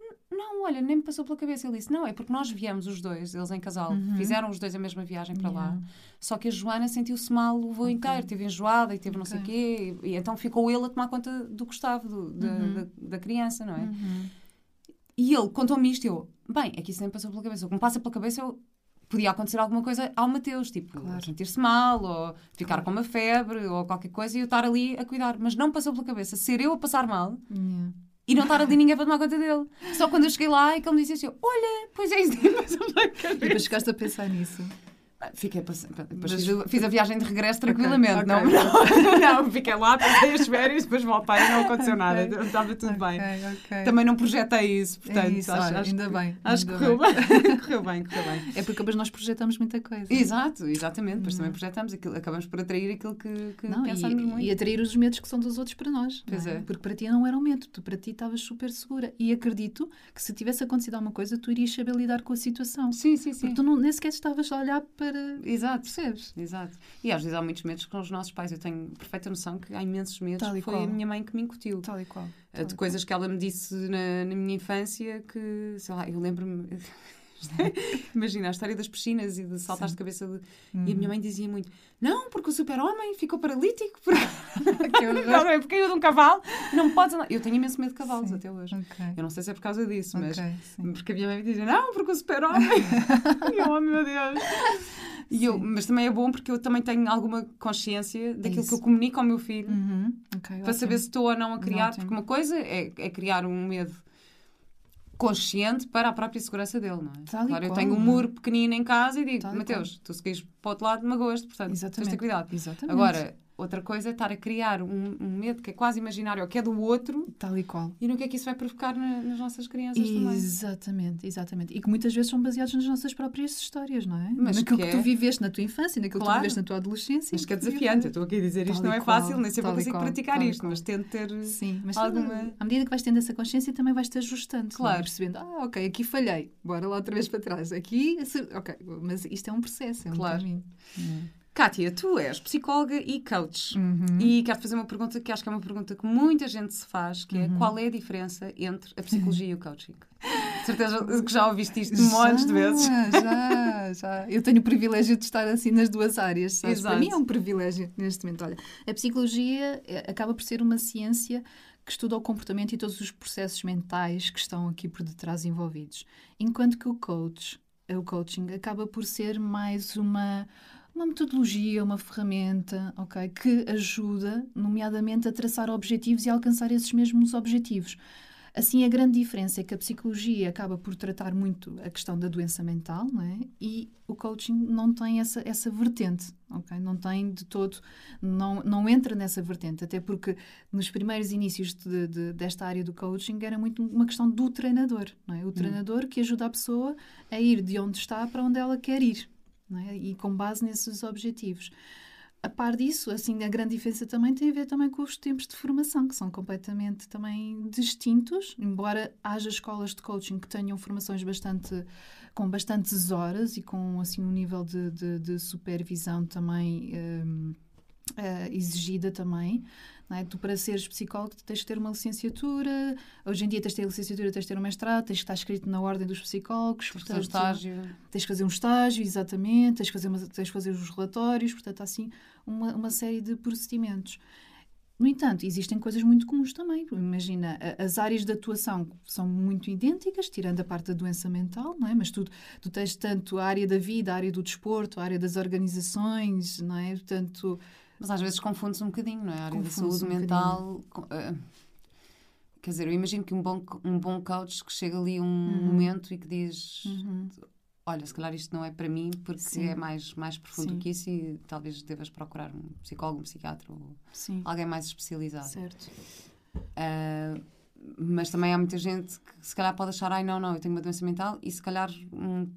[SPEAKER 1] "N- Não, olha, nem me passou pela cabeça. Ele disse: Não, é porque nós viemos os dois, eles em casal,
[SPEAKER 2] Uhum.
[SPEAKER 1] fizeram os dois a mesma viagem para lá.
[SPEAKER 2] Yeah.
[SPEAKER 1] Só que a Joana sentiu-se mal o voo
[SPEAKER 2] Ok.
[SPEAKER 1] inteiro, teve enjoada e teve não sei o quê, e, e então ficou ele a tomar conta do Gustavo, do- da,
[SPEAKER 2] Uhum.
[SPEAKER 1] da, da criança, não é?
[SPEAKER 2] Uhum.
[SPEAKER 1] E ele contou-me isto e eu, bem, é que isso nem passou pela cabeça. O que me passa pela cabeça eu podia acontecer alguma coisa ao Mateus, tipo,
[SPEAKER 2] Claro.
[SPEAKER 1] sentir-se mal, ou ficar
[SPEAKER 2] Claro.
[SPEAKER 1] com uma febre, ou qualquer coisa, e eu estar ali a cuidar. Mas não passou pela cabeça ser eu a passar mal
[SPEAKER 2] Yeah.
[SPEAKER 1] e não estar ali ninguém para tomar conta dele. Só quando eu cheguei lá é que ele me disse assim: Olha, pois é isso passou pela
[SPEAKER 2] E depois
[SPEAKER 1] cabeça.
[SPEAKER 2] chegaste a pensar nisso.
[SPEAKER 1] Fiquei, depois fiz, a- fiz a viagem de regresso tranquilamente.
[SPEAKER 2] ok.
[SPEAKER 1] Não, não, não, fiquei lá, passei as férias, depois voltei e não aconteceu nada. Estava tudo bem. Também não projetei isso, portanto,
[SPEAKER 2] é isso,
[SPEAKER 1] acho,
[SPEAKER 2] olha,
[SPEAKER 1] acho
[SPEAKER 2] ainda
[SPEAKER 1] que,
[SPEAKER 2] bem.
[SPEAKER 1] acho que correu bem. correu bem, correu bem.
[SPEAKER 2] É porque depois nós projetamos muita coisa.
[SPEAKER 1] Exato, exatamente. Depois
[SPEAKER 2] Não.
[SPEAKER 1] também projetamos, aquilo, acabamos por atrair aquilo que, que
[SPEAKER 2] Não,
[SPEAKER 1] pensamos
[SPEAKER 2] e,
[SPEAKER 1] muito.
[SPEAKER 2] e atrair os medos que são dos outros para nós.
[SPEAKER 1] Pois
[SPEAKER 2] não
[SPEAKER 1] é.
[SPEAKER 2] Porque para ti não era um medo, tu para ti estavas super segura. E acredito que se tivesse acontecido alguma coisa, tu irias saber lidar com a situação.
[SPEAKER 1] Sim, sim, sim.
[SPEAKER 2] Porque tu não, nem sequer estavas a olhar para, para.
[SPEAKER 1] Exato.
[SPEAKER 2] Percebes?
[SPEAKER 1] Exato. E às vezes há muitos medos com os nossos pais. Eu tenho perfeita noção que há imensos medos foi
[SPEAKER 2] qual.
[SPEAKER 1] a minha mãe que me incutiu.
[SPEAKER 2] Tal e qual.
[SPEAKER 1] Eh,
[SPEAKER 2] Tal
[SPEAKER 1] de coisas que ela me disse na, na minha infância que, sei lá, eu lembro-me. Imagina a história das piscinas e de saltar de cabeça. de- E a minha mãe dizia muito: Não, porque o super-homem ficou paralítico. Porque... Não, é porque caiu de um cavalo. Não podes andar. Eu tenho imenso medo de cavalos
[SPEAKER 2] Sim.
[SPEAKER 1] até hoje.
[SPEAKER 2] Ok.
[SPEAKER 1] Eu não sei se é por causa disso, mas.
[SPEAKER 2] Ok, sim.
[SPEAKER 1] Porque a minha mãe me dizia: Não, porque o super-homem. e eu, oh meu Deus. E eu, mas também é bom porque eu também tenho alguma consciência daquilo
[SPEAKER 2] isso.
[SPEAKER 1] que eu comunico ao meu filho
[SPEAKER 2] Uhum. Ok,
[SPEAKER 1] para
[SPEAKER 2] ótimo.
[SPEAKER 1] saber se estou ou não a criar,
[SPEAKER 2] Ótimo.
[SPEAKER 1] porque uma coisa é, é criar um medo consciente para a própria segurança dele, não é?
[SPEAKER 2] Tal
[SPEAKER 1] claro, eu tenho um muro pequenino em casa e digo, Mateus, tu se queres para o outro lado, magoas-te, portanto, tens de ter cuidado.
[SPEAKER 2] Exatamente.
[SPEAKER 1] Agora, outra coisa é estar a criar um, um medo que é quase imaginário, que é do outro,
[SPEAKER 2] Tal e qual.
[SPEAKER 1] e no que é que isso vai provocar na- nas nossas crianças também.
[SPEAKER 2] Exatamente, exatamente. E que muitas vezes são baseados nas nossas próprias histórias, não é?
[SPEAKER 1] Mas
[SPEAKER 2] naquilo
[SPEAKER 1] que
[SPEAKER 2] que,
[SPEAKER 1] é-
[SPEAKER 2] tu viveste na tua infância, naquilo que
[SPEAKER 1] Claro.
[SPEAKER 2] tu viveste na tua adolescência.
[SPEAKER 1] Mas que é desafiante, eu estou aqui a dizer isto não é
[SPEAKER 2] qual,
[SPEAKER 1] fácil, nem sempre eu consigo
[SPEAKER 2] qual,
[SPEAKER 1] praticar isto, mas tento ter...
[SPEAKER 2] Sim, mas
[SPEAKER 1] alguma-
[SPEAKER 2] à medida que vais tendo essa consciência, também vais-te ajustando. não é?
[SPEAKER 1] Claro.
[SPEAKER 2] Percebendo, ah, ok, aqui falhei, bora lá outra vez para trás. Aqui, ok, mas isto é um processo, é um
[SPEAKER 1] Claro.
[SPEAKER 2] caminho.
[SPEAKER 1] Kátia, tu és psicóloga e coach. E quero fazer uma pergunta que acho que é uma pergunta que muita gente se faz, que é qual é a diferença entre a psicologia e o coaching? De certeza que já ouviste isto montes de vezes.
[SPEAKER 2] Já, já. Eu tenho o privilégio de estar assim nas duas áreas. sabes? Para
[SPEAKER 1] Exato.
[SPEAKER 2] mim é um privilégio neste momento. Olha, a psicologia eh, acaba por ser uma ciência que estuda o comportamento e todos os processos mentais que estão aqui por detrás envolvidos. Enquanto que o coach, eh, o coaching acaba por ser mais uma uma metodologia, uma ferramenta, ok, que ajuda, nomeadamente, a traçar objetivos e alcançar esses mesmos objetivos. Assim, a grande diferença é que a psicologia acaba por tratar muito a questão da doença mental, não é? E o coaching não tem essa, essa vertente, ok? Não tem de todo, não, não entra nessa vertente, até porque nos primeiros inícios de- de- desta área do coaching era muito uma questão do treinador, não é? O treinador que ajuda a pessoa a ir de onde está para onde ela quer ir, é? E com base nesses objetivos. A par disso, assim, a grande diferença também tem a ver também com os tempos de formação, que são completamente também distintos, embora haja escolas de coaching que tenham formações bastante com bastantes horas e com assim um nível de, de, de supervisão também hum, eh, exigida também. é? Tu, para seres psicólogo, tens que ter uma licenciatura. Hoje em dia, tens de ter licenciatura, tens de ter um mestrado, tens que estar escrito na ordem dos psicólogos.
[SPEAKER 1] O teu estágio.
[SPEAKER 2] Tens que fazer um estágio, exatamente, tens que fazer, uma- tens que fazer os relatórios, portanto, há assim uma, uma série de procedimentos. No entanto, existem coisas muito comuns também. Imagina, as áreas de atuação são muito idênticas, tirando a parte da doença mental, não é? Mas tu, tu tens tanto a área da vida, a área do desporto, a área das organizações, não é? Portanto,
[SPEAKER 1] Mas às vezes confunde-se um bocadinho, não é? A área da saúde
[SPEAKER 2] um
[SPEAKER 1] mental. ah, quer dizer, eu imagino que um bom, um bom coach que chega ali um
[SPEAKER 2] Uhum.
[SPEAKER 1] momento e que diz: Olha, se calhar isto não é para mim, porque
[SPEAKER 2] Sim.
[SPEAKER 1] é mais, mais profundo
[SPEAKER 2] Sim.
[SPEAKER 1] que isso e talvez devas procurar um psicólogo, um psiquiatra ou
[SPEAKER 2] sim,
[SPEAKER 1] alguém mais especializado.
[SPEAKER 2] certo.
[SPEAKER 1] Ah, mas também há muita gente que se calhar pode achar, ai não, não, eu tenho uma doença mental e se calhar um,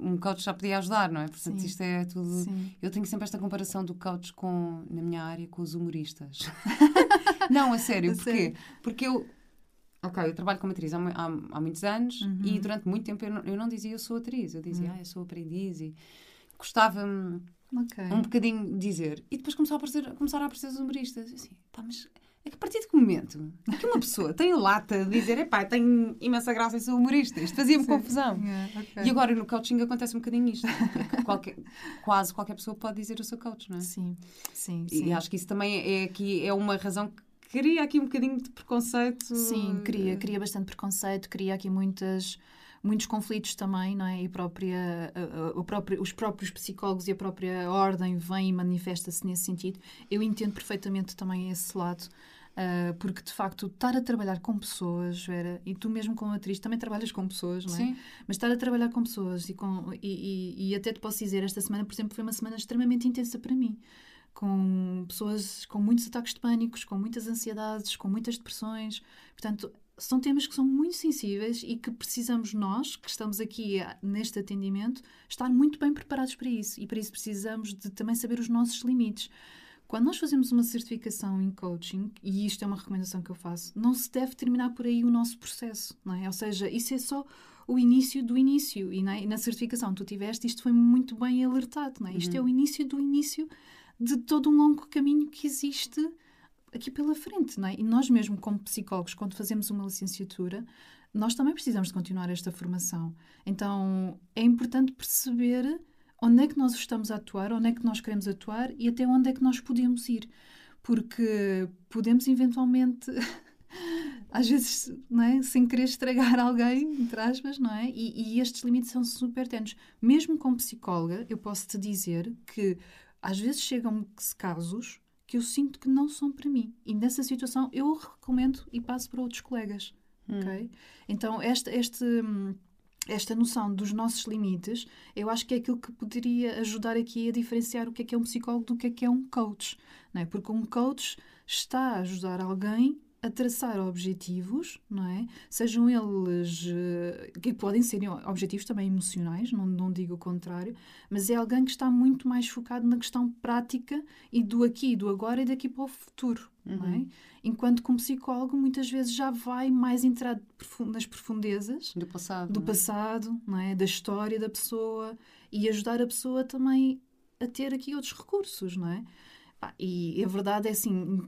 [SPEAKER 1] um coach já podia ajudar, não é? Portanto,
[SPEAKER 2] Sim.
[SPEAKER 1] isto é tudo.
[SPEAKER 2] Sim.
[SPEAKER 1] Eu tenho sempre esta comparação do coach com, na minha área com os humoristas. não, a sério,
[SPEAKER 2] A
[SPEAKER 1] porquê?
[SPEAKER 2] sério?
[SPEAKER 1] Porque eu. Ok, eu trabalho como atriz há, há, há muitos anos
[SPEAKER 2] Uhum.
[SPEAKER 1] e durante muito tempo eu não, eu não dizia eu sou atriz, eu dizia ah, eu sou aprendiz e gostava-me
[SPEAKER 2] Ok.
[SPEAKER 1] um bocadinho dizer. E depois começou a aparecer, começaram a aparecer os humoristas. Eu Assim, pá, mas é que a partir de que momento que uma pessoa tem lata de dizer epá, tenho imensa graça e sou humorista? Isto fazia-me confusão.
[SPEAKER 2] É, ok.
[SPEAKER 1] E agora no coaching acontece um bocadinho isto. qualquer- quase qualquer pessoa pode dizer eu sou coach, não é?
[SPEAKER 2] Sim, sim,
[SPEAKER 1] E
[SPEAKER 2] sim.
[SPEAKER 1] acho que isso também é, aqui, é uma razão que cria aqui um bocadinho de preconceito.
[SPEAKER 2] Sim, cria, cria bastante preconceito, cria aqui muitas, muitos conflitos também, não é? E própria, a- a- o próprio, os próprios psicólogos e a própria ordem vêm e manifesta-se nesse sentido. Eu entendo perfeitamente também esse lado. Ah, porque de facto estar a trabalhar com pessoas, Vera, e tu mesmo como atriz também trabalhas com pessoas, não é?
[SPEAKER 1] Sim.
[SPEAKER 2] Mas estar a trabalhar com pessoas e, com, e, e- e até te posso dizer, esta semana, por exemplo, foi uma semana extremamente intensa para mim. Com pessoas com muitos ataques de pânicos, com muitas ansiedades, com muitas depressões. Portanto, são temas que são muito sensíveis e que precisamos nós, que estamos aqui neste atendimento, estar muito bem preparados para isso. E para isso precisamos de também saber os nossos limites. Quando nós fazemos uma certificação em coaching, e isto é uma recomendação que eu faço, não se deve terminar por aí o nosso processo, não é? Ou seja, isso é só o início do início. E na, e na certificação que tu tiveste, isto foi muito bem alertado. Não é? Isto é o início do início de todo um longo caminho que existe aqui pela frente. Não é? E nós mesmo, como psicólogos, quando fazemos uma licenciatura, nós também precisamos de continuar esta formação. Então, é importante perceber onde é que nós estamos a atuar, onde é que nós queremos atuar e até onde é que nós podemos ir. Porque podemos eventualmente, às vezes, não é? sem querer estragar alguém, entre aspas, não é? E, e estes limites são super tenos. Mesmo como psicóloga, eu posso te dizer que às vezes chegam casos que eu sinto que não são para mim. E nessa situação eu recomendo e passo para outros colegas. Hum. Ok? Então, este, este hum, esta noção dos nossos limites, eu acho que é aquilo que poderia ajudar aqui a diferenciar o que é que é um psicólogo do que é que é um coach. Não é? Porque um coach está a ajudar alguém a traçar objetivos, não é? Sejam eles eh, que podem ser objetivos também emocionais, não, não digo o contrário, mas é alguém que está muito mais focado na questão prática e do aqui, do agora e daqui para o futuro, uhum. não é? Uhum. Enquanto que um psicólogo muitas vezes já vai mais entrar nas profundezas
[SPEAKER 1] do passado,
[SPEAKER 2] do
[SPEAKER 1] não é?
[SPEAKER 2] passado, não é? Da história da pessoa e ajudar a pessoa também a ter aqui outros recursos, não é? E a verdade é assim,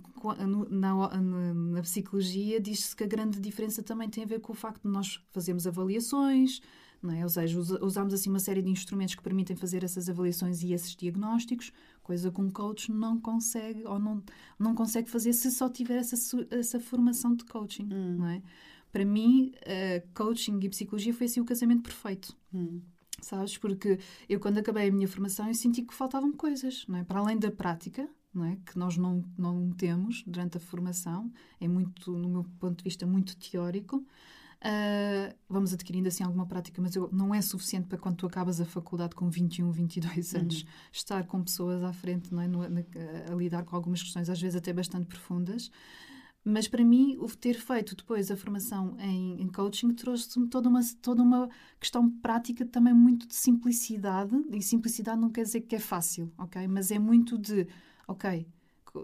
[SPEAKER 2] na, na, na psicologia diz-se que a grande diferença também tem a ver com o facto de nós fazermos avaliações, não é? ou seja, usamos assim uma série de instrumentos que permitem fazer essas avaliações e esses diagnósticos, coisa que um coach não consegue ou não, não consegue fazer se só tiver essa, essa formação de coaching, hum. não é? Para mim, uh, coaching e psicologia foi assim o casamento perfeito. Hum sabes? Porque eu, quando acabei a minha formação, eu senti que faltavam coisas, não é? Para além da prática, é? que nós não, não temos durante a formação, é muito, no meu ponto de vista, muito teórico. Uh, vamos adquirindo assim alguma prática, mas eu, não é suficiente para quando tu acabas a faculdade com 21, 22 uhum. anos, uhum. estar com pessoas à frente, não é? No, na, a lidar com algumas questões, às vezes até bastante profundas. Mas para mim, o ter feito depois a formação em, em coaching trouxe-me toda uma, toda uma questão prática também muito de simplicidade. E simplicidade não quer dizer que é fácil, ok? Mas é muito de ok,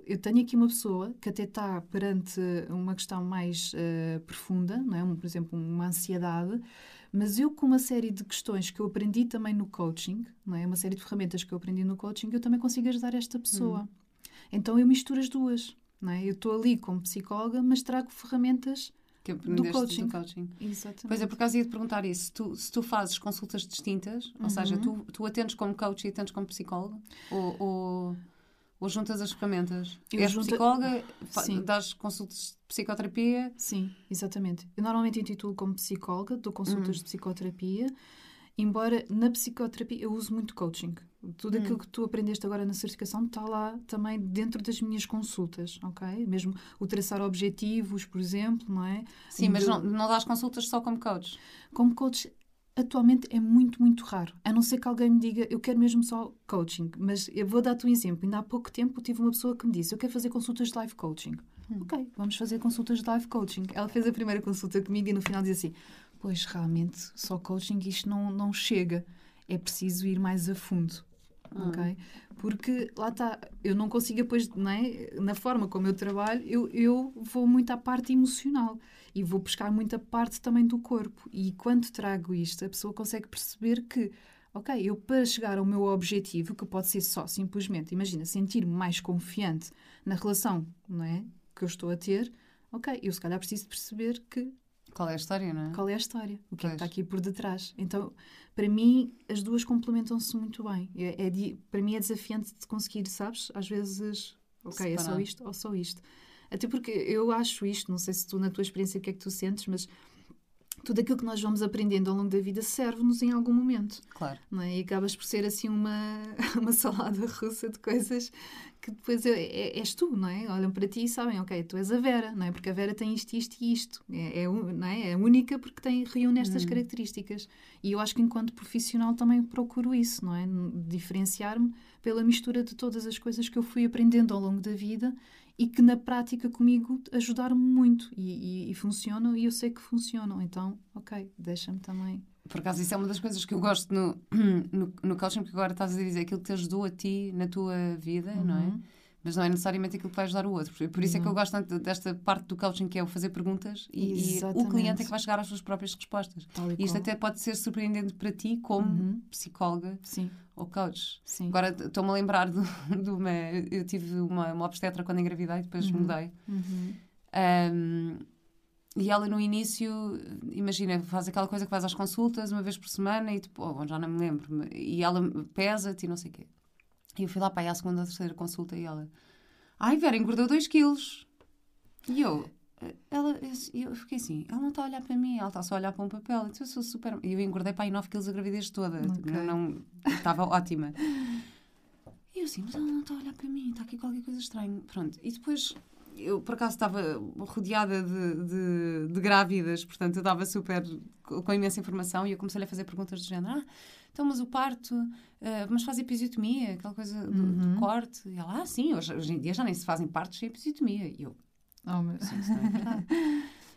[SPEAKER 2] eu tenho aqui uma pessoa que até está perante uma questão mais uh, profunda, não é? Um, por exemplo, uma ansiedade, mas eu com uma série de questões que eu aprendi também no coaching, não é? Uma série de ferramentas que eu aprendi no coaching, eu também consigo ajudar esta pessoa. Hum. Então eu misturo as duas, não é? Eu estou ali como psicóloga, mas trago ferramentas
[SPEAKER 1] que do coaching. do coaching.
[SPEAKER 2] Exatamente.
[SPEAKER 1] Pois é, por acaso ia te perguntar isso. Se tu, se tu fazes consultas distintas, uhum. ou seja, tu, tu atendes como coach e atendes como psicóloga, ou... ou ou juntas as ferramentas? Eu És junta... psicóloga? Sim. Dás consultas de psicoterapia?
[SPEAKER 2] Sim, exatamente. Eu normalmente intitulo como psicóloga, dou consultas uhum. de psicoterapia, embora na psicoterapia eu uso muito coaching. Tudo aquilo hum. que tu aprendeste agora na certificação está lá também dentro das minhas consultas, ok? Mesmo o traçar objetivos, por exemplo, não é?
[SPEAKER 1] Sim, mas não, não dás consultas só como coach?
[SPEAKER 2] Como coach atualmente é muito, muito raro. A não ser que alguém me diga, eu quero mesmo só coaching. Mas eu vou dar-te um exemplo. Ainda há pouco tempo tive uma pessoa que me disse, eu quero fazer consultas de life coaching. Hum. Ok, vamos fazer consultas de life coaching. Ela fez a primeira consulta comigo e no final disse assim, pois realmente só coaching isto não, não chega. É preciso ir mais a fundo. Hum. Ok? Porque lá está, eu não consigo depois, não é? na forma como eu trabalho, eu, eu vou muito à parte emocional e vou buscar muita parte também do corpo. E quando trago isto, a pessoa consegue perceber que, ok, eu para chegar ao meu objetivo, que pode ser só simplesmente, imagina, sentir-me mais confiante na relação não é, que eu estou a ter, ok, eu se calhar preciso perceber que
[SPEAKER 1] qual é a história, não é?
[SPEAKER 2] Qual é a história? O que é que está aqui por detrás? Então, para mim, as duas complementam-se muito bem. É, é, para mim é desafiante de conseguir, sabes? Às vezes, ok, Separar. é só isto ou só isto. Até porque eu acho isto, não sei se tu, na tua experiência, o que é que tu sentes, mas tudo aquilo que nós vamos aprendendo ao longo da vida serve-nos em algum momento.
[SPEAKER 1] Claro.
[SPEAKER 2] Não é? E acabas por ser assim uma, uma salada russa de coisas que depois é, é, és tu, não é? Olham para ti e sabem, ok, tu és a Vera, não é? Porque a Vera tem isto, isto e isto. É, é, não é? é única porque tem, reúne estas hum. características. E eu acho que enquanto profissional também procuro isso, não é? Diferenciar-me pela mistura de todas as coisas que eu fui aprendendo ao longo da vida e que na prática comigo ajudaram-me muito e, e, e, funcionam e eu sei que funcionam. Então, ok, deixa-me também.
[SPEAKER 1] Por acaso, isso é uma das coisas que eu gosto no, no, no coaching, porque agora estás a dizer aquilo que te ajudou a ti na tua vida, uhum. não é? mas não é necessariamente aquilo que vai ajudar o outro. Por- Por isso é que eu gosto tanto desta parte do coaching que é o fazer perguntas e, e o cliente é que vai chegar às suas próprias respostas.
[SPEAKER 2] E
[SPEAKER 1] isto até pode ser surpreendente para ti como
[SPEAKER 2] Uhum.
[SPEAKER 1] psicóloga
[SPEAKER 2] Sim,
[SPEAKER 1] ou coach.
[SPEAKER 2] sim.
[SPEAKER 1] Agora estou-me a lembrar de, de uma. Eu tive uma, uma obstetra quando engravidei, depois mudei.
[SPEAKER 2] Uhum.
[SPEAKER 1] Um, e ela no início, imagina, faz aquela coisa que faz às consultas uma vez por semana e tipo, oh, já não me lembro. E ela pesa-te e não sei o quê. E eu fui lá para aí à segunda ou terceira consulta e ela, ai Vera, engordou 2 quilos. E eu, ela, eu fiquei assim, ela não está a olhar para mim, ela está só a olhar para um papel. Então eu sou super. Eu engordei para aí 9 quilos a gravidez toda.
[SPEAKER 2] Ok.
[SPEAKER 1] Não, não- estava ótima. E eu assim, mas ela não está a olhar para mim, está aqui qualquer coisa estranha. Pronto. E depois, eu por acaso estava rodeada de, de, de grávidas, portanto eu estava super co- com imensa informação e eu comecei a fazer perguntas do género: ah, então, mas o parto, ah, mas faz episiotomia, aquela coisa do, do
[SPEAKER 2] Uhum.
[SPEAKER 1] corte. E ela, ah, sim, hoje, hoje em dia já nem se fazem partos sem episiotomia. E eu,
[SPEAKER 2] Oh, meu-
[SPEAKER 1] sim, isso não é verdade.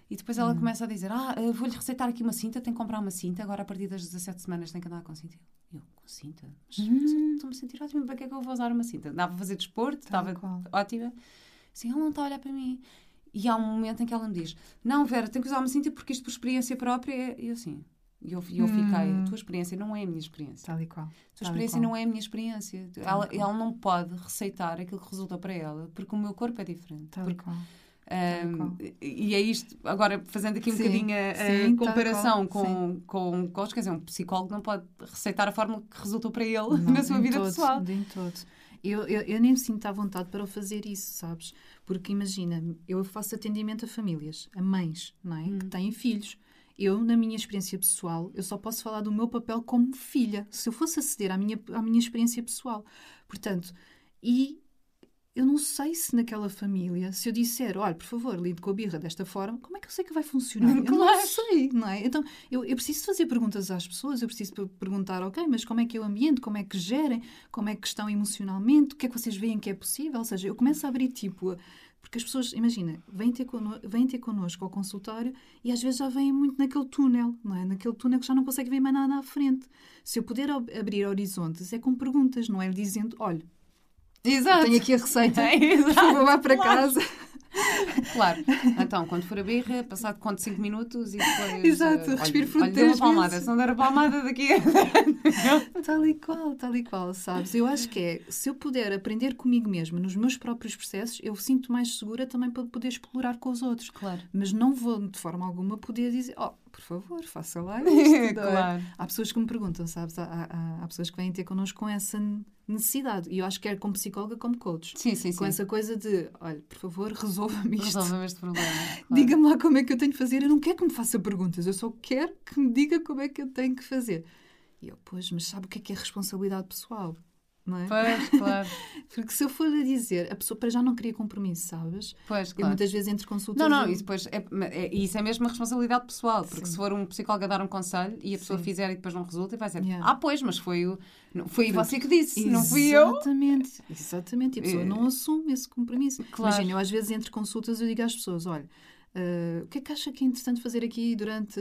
[SPEAKER 1] E depois ela começa a dizer: Ah, eu vou-lhe receitar aqui uma cinta, tem que comprar uma cinta, agora a partir das 17 semanas tem que andar com cinta. E Eu, com cinta? Mas
[SPEAKER 2] Hum.
[SPEAKER 1] estou-me a sentir ótima, para que é que eu vou usar uma cinta? Dava a fazer desporto, estava ótima. Assim, ela não está a olhar para mim. E há um momento em que ela me diz: Não, Vera, tenho que usar uma cinta porque isto por experiência própria é. E eu assim. E eu, e eu fiquei: A tua experiência não é a minha experiência.
[SPEAKER 2] Tal e qual.
[SPEAKER 1] A tua
[SPEAKER 2] Tal e
[SPEAKER 1] experiência não é a minha experiência. Ela, ela não pode receitar aquilo que resultou para ela porque o meu corpo é diferente.
[SPEAKER 2] Tal e
[SPEAKER 1] Porque
[SPEAKER 2] qual.
[SPEAKER 1] Um, e é isto, agora fazendo aqui um
[SPEAKER 2] Sim,
[SPEAKER 1] bocadinho a,
[SPEAKER 2] sim,
[SPEAKER 1] comparação
[SPEAKER 2] qual,
[SPEAKER 1] com, com o coach, quer dizer, um psicólogo não pode receitar a fórmula que resultou para ele
[SPEAKER 2] Não,
[SPEAKER 1] na sua vida
[SPEAKER 2] todo,
[SPEAKER 1] pessoal.
[SPEAKER 2] Em todo. Eu, eu, eu nem me sinto à vontade para fazer isso, sabes? Porque imagina, eu faço atendimento a famílias, a mães, não é? Que têm filhos. Eu, na minha experiência pessoal, eu só posso falar do meu papel como filha, se eu fosse aceder à minha, à minha experiência pessoal. Portanto, e eu não sei se naquela família, se eu disser, olha, por favor, lide com a birra desta forma, como é que eu sei que vai funcionar? Eu não
[SPEAKER 1] Claro.
[SPEAKER 2] sei, não é? Então, eu, eu preciso fazer perguntas às pessoas, eu preciso per- perguntar, ok, mas como é que é o ambiente, como é que gerem, como é que estão emocionalmente, o que é que vocês veem que é possível? Ou seja, eu começo a abrir tipo. Porque as pessoas, imagina, vêm ter, conno, vêm ter connosco ao consultório e às vezes já vêm muito naquele túnel, não é? Naquele túnel que já não consegue ver mais nada à frente. Se eu puder ob- abrir horizontes, é com perguntas, não é dizendo, olha,
[SPEAKER 1] Exato.
[SPEAKER 2] tenho aqui a receita,
[SPEAKER 1] É, exato.
[SPEAKER 2] favor, vá para
[SPEAKER 1] Claro.
[SPEAKER 2] casa.
[SPEAKER 1] Claro. Então, quando for a birra, passado quanto 5 minutos e depois.
[SPEAKER 2] Exato,
[SPEAKER 1] eh,
[SPEAKER 2] respiro
[SPEAKER 1] uma
[SPEAKER 2] três
[SPEAKER 1] palmada.
[SPEAKER 2] vezes.
[SPEAKER 1] Se não der a palmada daqui. a-
[SPEAKER 2] Tal e qual, tal e qual, sabes? Eu acho que é, se eu puder aprender comigo mesma, nos meus próprios processos, eu sinto mais segura também para poder explorar com os outros.
[SPEAKER 1] Claro.
[SPEAKER 2] Mas não vou, de forma alguma, poder dizer, oh, por favor, faça lá isto. é?
[SPEAKER 1] Claro.
[SPEAKER 2] Há pessoas que me perguntam, sabes? Há, há, há pessoas que vêm ter connosco com essa necessidade. E eu acho que quer como psicóloga, como coach.
[SPEAKER 1] Sim, sim, sim.
[SPEAKER 2] Com essa coisa de, olha, por favor, resolva-me isto.
[SPEAKER 1] Resolve este problema. claro.
[SPEAKER 2] Diga-me lá como é que eu tenho que fazer. Eu não quero que me faça perguntas, eu só quero que me diga como é que eu tenho que fazer. E eu, pois, mas sabe o que é que é responsabilidade pessoal? Não é?
[SPEAKER 1] Pois, claro.
[SPEAKER 2] Porque se eu for a dizer, a pessoa para já não queria compromisso, sabes?
[SPEAKER 1] Pois, claro.
[SPEAKER 2] muitas vezes entre consultas.
[SPEAKER 1] Não, não,
[SPEAKER 2] eu-
[SPEAKER 1] isso, depois é, é- isso é mesmo uma responsabilidade pessoal, porque
[SPEAKER 2] Sim.
[SPEAKER 1] se for um psicólogo a dar um conselho e a pessoa
[SPEAKER 2] Sim.
[SPEAKER 1] fizer e depois não resulta, vai dizer:
[SPEAKER 2] Yeah.
[SPEAKER 1] Ah, pois, mas foi, o, foi
[SPEAKER 2] Pronto.
[SPEAKER 1] você que disse, não fui eu.
[SPEAKER 2] Exatamente, exatamente. E a pessoa
[SPEAKER 1] Eh,
[SPEAKER 2] não assume esse compromisso.
[SPEAKER 1] Claro.
[SPEAKER 2] Imagina, eu às vezes entre consultas eu digo às pessoas: olha, eh, o que é que acha que é interessante fazer aqui durante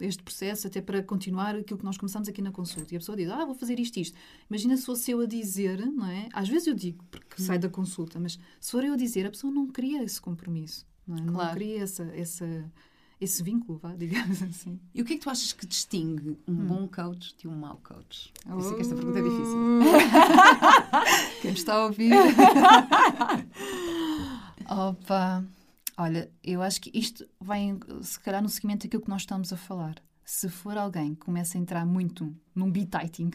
[SPEAKER 2] este processo, até para continuar aquilo que nós começamos aqui na consulta? E a pessoa diz: ah, vou fazer isto, isto. Imagina se fosse eu a dizer, não é? Às vezes eu digo, porque sai da consulta, mas se for eu a dizer, a pessoa não cria esse compromisso, não é? Não
[SPEAKER 1] Claro.
[SPEAKER 2] cria essa, essa, esse vínculo, vá, digamos assim.
[SPEAKER 1] E o que é que tu achas que distingue um
[SPEAKER 2] Hum.
[SPEAKER 1] bom coach de um mau coach? Eu sei que esta pergunta é
[SPEAKER 2] Oh.
[SPEAKER 1] difícil.
[SPEAKER 2] Quem está a ouvir? Opa! Olha, eu acho que isto vai, se calhar, no seguimento daquilo que nós estamos a falar. Se for alguém que começa a entrar muito num beat-titing,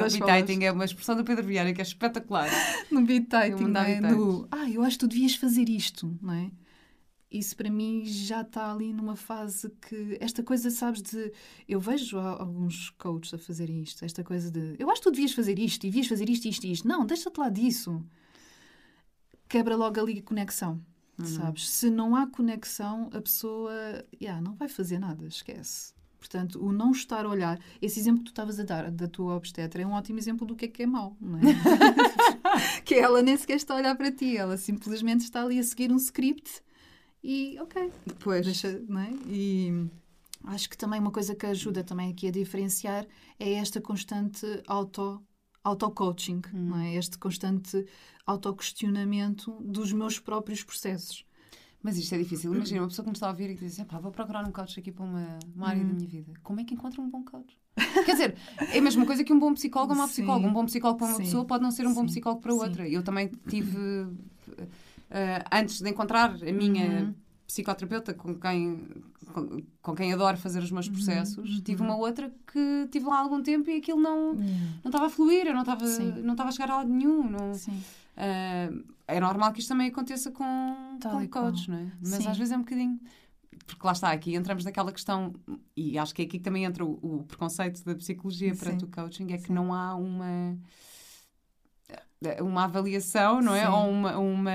[SPEAKER 2] das
[SPEAKER 1] Beat-titing é uma expressão do Pedro Vieira que é espetacular.
[SPEAKER 2] no
[SPEAKER 1] mando
[SPEAKER 2] não é? no ah, eu acho que tu devias fazer isto, não é? Isso para mim já está ali numa fase que esta coisa, sabes, de eu vejo alguns coaches a fazerem isto, esta coisa de eu acho que tu devias fazer isto e devias fazer isto, isto e isto. Não, deixa-te lá disso. Quebra logo ali a conexão, sabes? Se não há conexão, a pessoa yeah, não vai fazer nada, esquece. Portanto, o não estar a olhar, esse exemplo que tu estavas a dar da tua obstetra é um ótimo exemplo do que é que é mau, não é? que ela nem sequer está a olhar para ti, ela simplesmente está ali a seguir um script e ok,
[SPEAKER 1] Depois.
[SPEAKER 2] deixa, não é? E acho que também uma coisa que ajuda também aqui a diferenciar é esta constante auto auto-coaching, não é? Este constante autoquestionamento dos meus próprios processos.
[SPEAKER 1] Mas isto é difícil. Imagina uma pessoa que me está a ouvir e que diz: pá, vou procurar um coach aqui para uma, uma área da minha vida. Como é que encontra um bom coach? Quer dizer, é a mesma coisa que um bom psicólogo ou uma
[SPEAKER 2] Sim.
[SPEAKER 1] psicóloga. Um bom psicólogo para uma
[SPEAKER 2] Sim.
[SPEAKER 1] pessoa pode não ser um bom
[SPEAKER 2] Sim.
[SPEAKER 1] psicólogo para
[SPEAKER 2] Sim.
[SPEAKER 1] outra. Eu também tive, eh, antes de encontrar a minha
[SPEAKER 2] Uhum.
[SPEAKER 1] Psicoterapeuta com quem, com, com quem adoro fazer os
[SPEAKER 2] Uhum.
[SPEAKER 1] meus processos, tive uma outra que tive lá há algum tempo e aquilo não
[SPEAKER 2] Hum.
[SPEAKER 1] não estava a fluir, eu não estava
[SPEAKER 2] Sim.
[SPEAKER 1] não estava a chegar a lado nenhum. Não, ah, é normal que isto também aconteça com,
[SPEAKER 2] Tal
[SPEAKER 1] com
[SPEAKER 2] qual.
[SPEAKER 1] coach, não é? Mas
[SPEAKER 2] Sim.
[SPEAKER 1] às vezes é um bocadinho. Porque lá está, aqui entramos naquela questão, e acho que é aqui que também entra o, o preconceito da psicologia perante
[SPEAKER 2] Sim.
[SPEAKER 1] o coaching, é que
[SPEAKER 2] Sim.
[SPEAKER 1] não há uma uma avaliação, não é?
[SPEAKER 2] Sim.
[SPEAKER 1] Ou uma, uma.